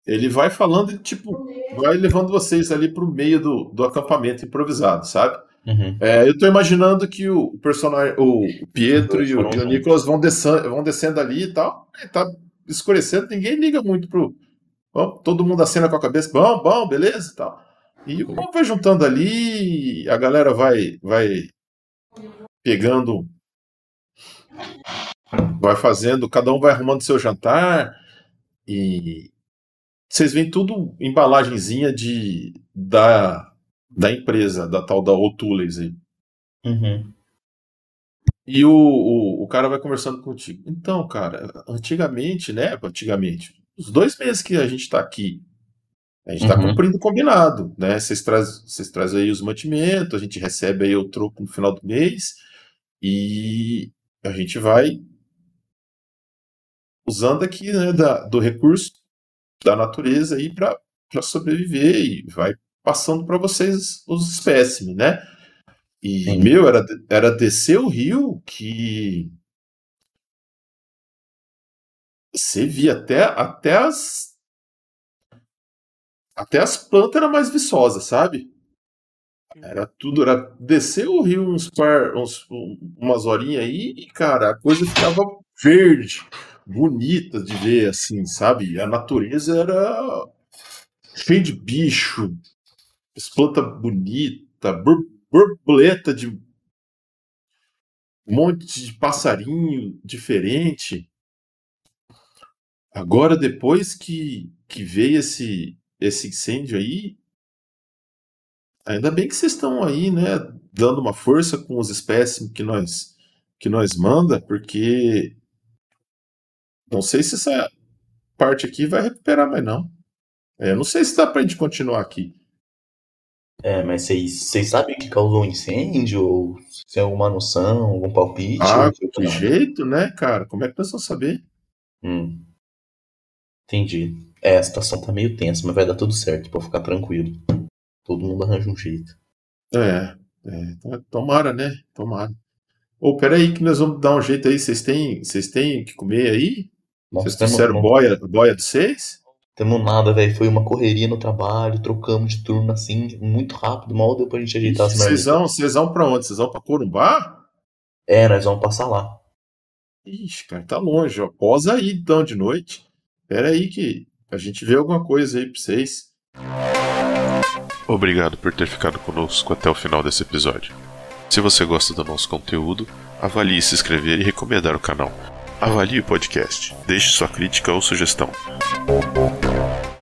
ele vai falando e, tipo, vai levando vocês ali pro meio do, do acampamento improvisado, sabe? Uhum. É, eu tô imaginando que o personagem, o Pietro e o, e o. Nicolas vão descendo, vão descendo ali e tal. E tá escurecendo, ninguém liga muito pro. Bom, todo mundo acena com a cabeça, bom, bom, beleza e tal. E o povo vai juntando ali, a galera vai, vai pegando, vai fazendo, cada um vai arrumando seu jantar e vocês veem tudo embalagenzinha de da, da empresa, da tal da O'Tooleys aí. Uhum. E o, o, o cara vai conversando contigo. Então, cara, antigamente, né? Antigamente, os dois meses que a gente tá aqui, a gente tá Uhum. cumprindo o combinado, né? Vocês trazem vocês trazem aí os mantimentos, a gente recebe aí o troco no final do mês e a gente vai usando aqui, né, da, do recurso da natureza aí para sobreviver e vai passando para vocês os espécimes, né? E, Sim. meu, era, era descer o rio que você via até, até as até as plantas eram mais viçosas, sabe? Era tudo, era descer o rio uns par, uns, umas horinhas aí e, cara, a coisa ficava verde, bonita de ver, assim, sabe? A natureza era cheia de bicho, bonitas, bor- borboleta de um monte de passarinho diferente. Agora, depois que, que veio esse, esse incêndio aí, ainda bem que vocês estão aí, né, dando uma força com os espécimes que nós que nós manda, porque não sei se essa parte aqui vai recuperar mais não. É, não sei se dá pra gente continuar aqui. É, mas vocês sabem o que causou o incêndio? Ou se tem alguma noção, algum palpite? Ah, que jeito, né, cara? Como é que nós vamos saber? Hum. Entendi. É, a situação tá meio tensa, mas vai dar tudo certo, pode ficar tranquilo. Todo mundo arranja um jeito. É, é, to- tomara, né? Tomara. Ô, peraí que nós vamos dar um jeito aí. Vocês têm, vocês têm que comer aí? Vocês trouxeram não boia, boia de vocês? temos nada, velho. Foi uma correria no trabalho, trocamos de turno assim, muito rápido, mal deu pra gente ajeitar as Vocês marmitas. vão, vocês vão pra onde? Vocês vão pra Corumbá? É, nós vamos passar lá. Ixi, cara, tá longe, ó. Posa aí então de noite. Pera aí que a gente vê alguma coisa aí pra vocês. Obrigado por ter ficado conosco até o final desse episódio. Se você gosta do nosso conteúdo, avalie se inscrever e recomendar o canal. Avalie o podcast, deixe sua crítica ou sugestão.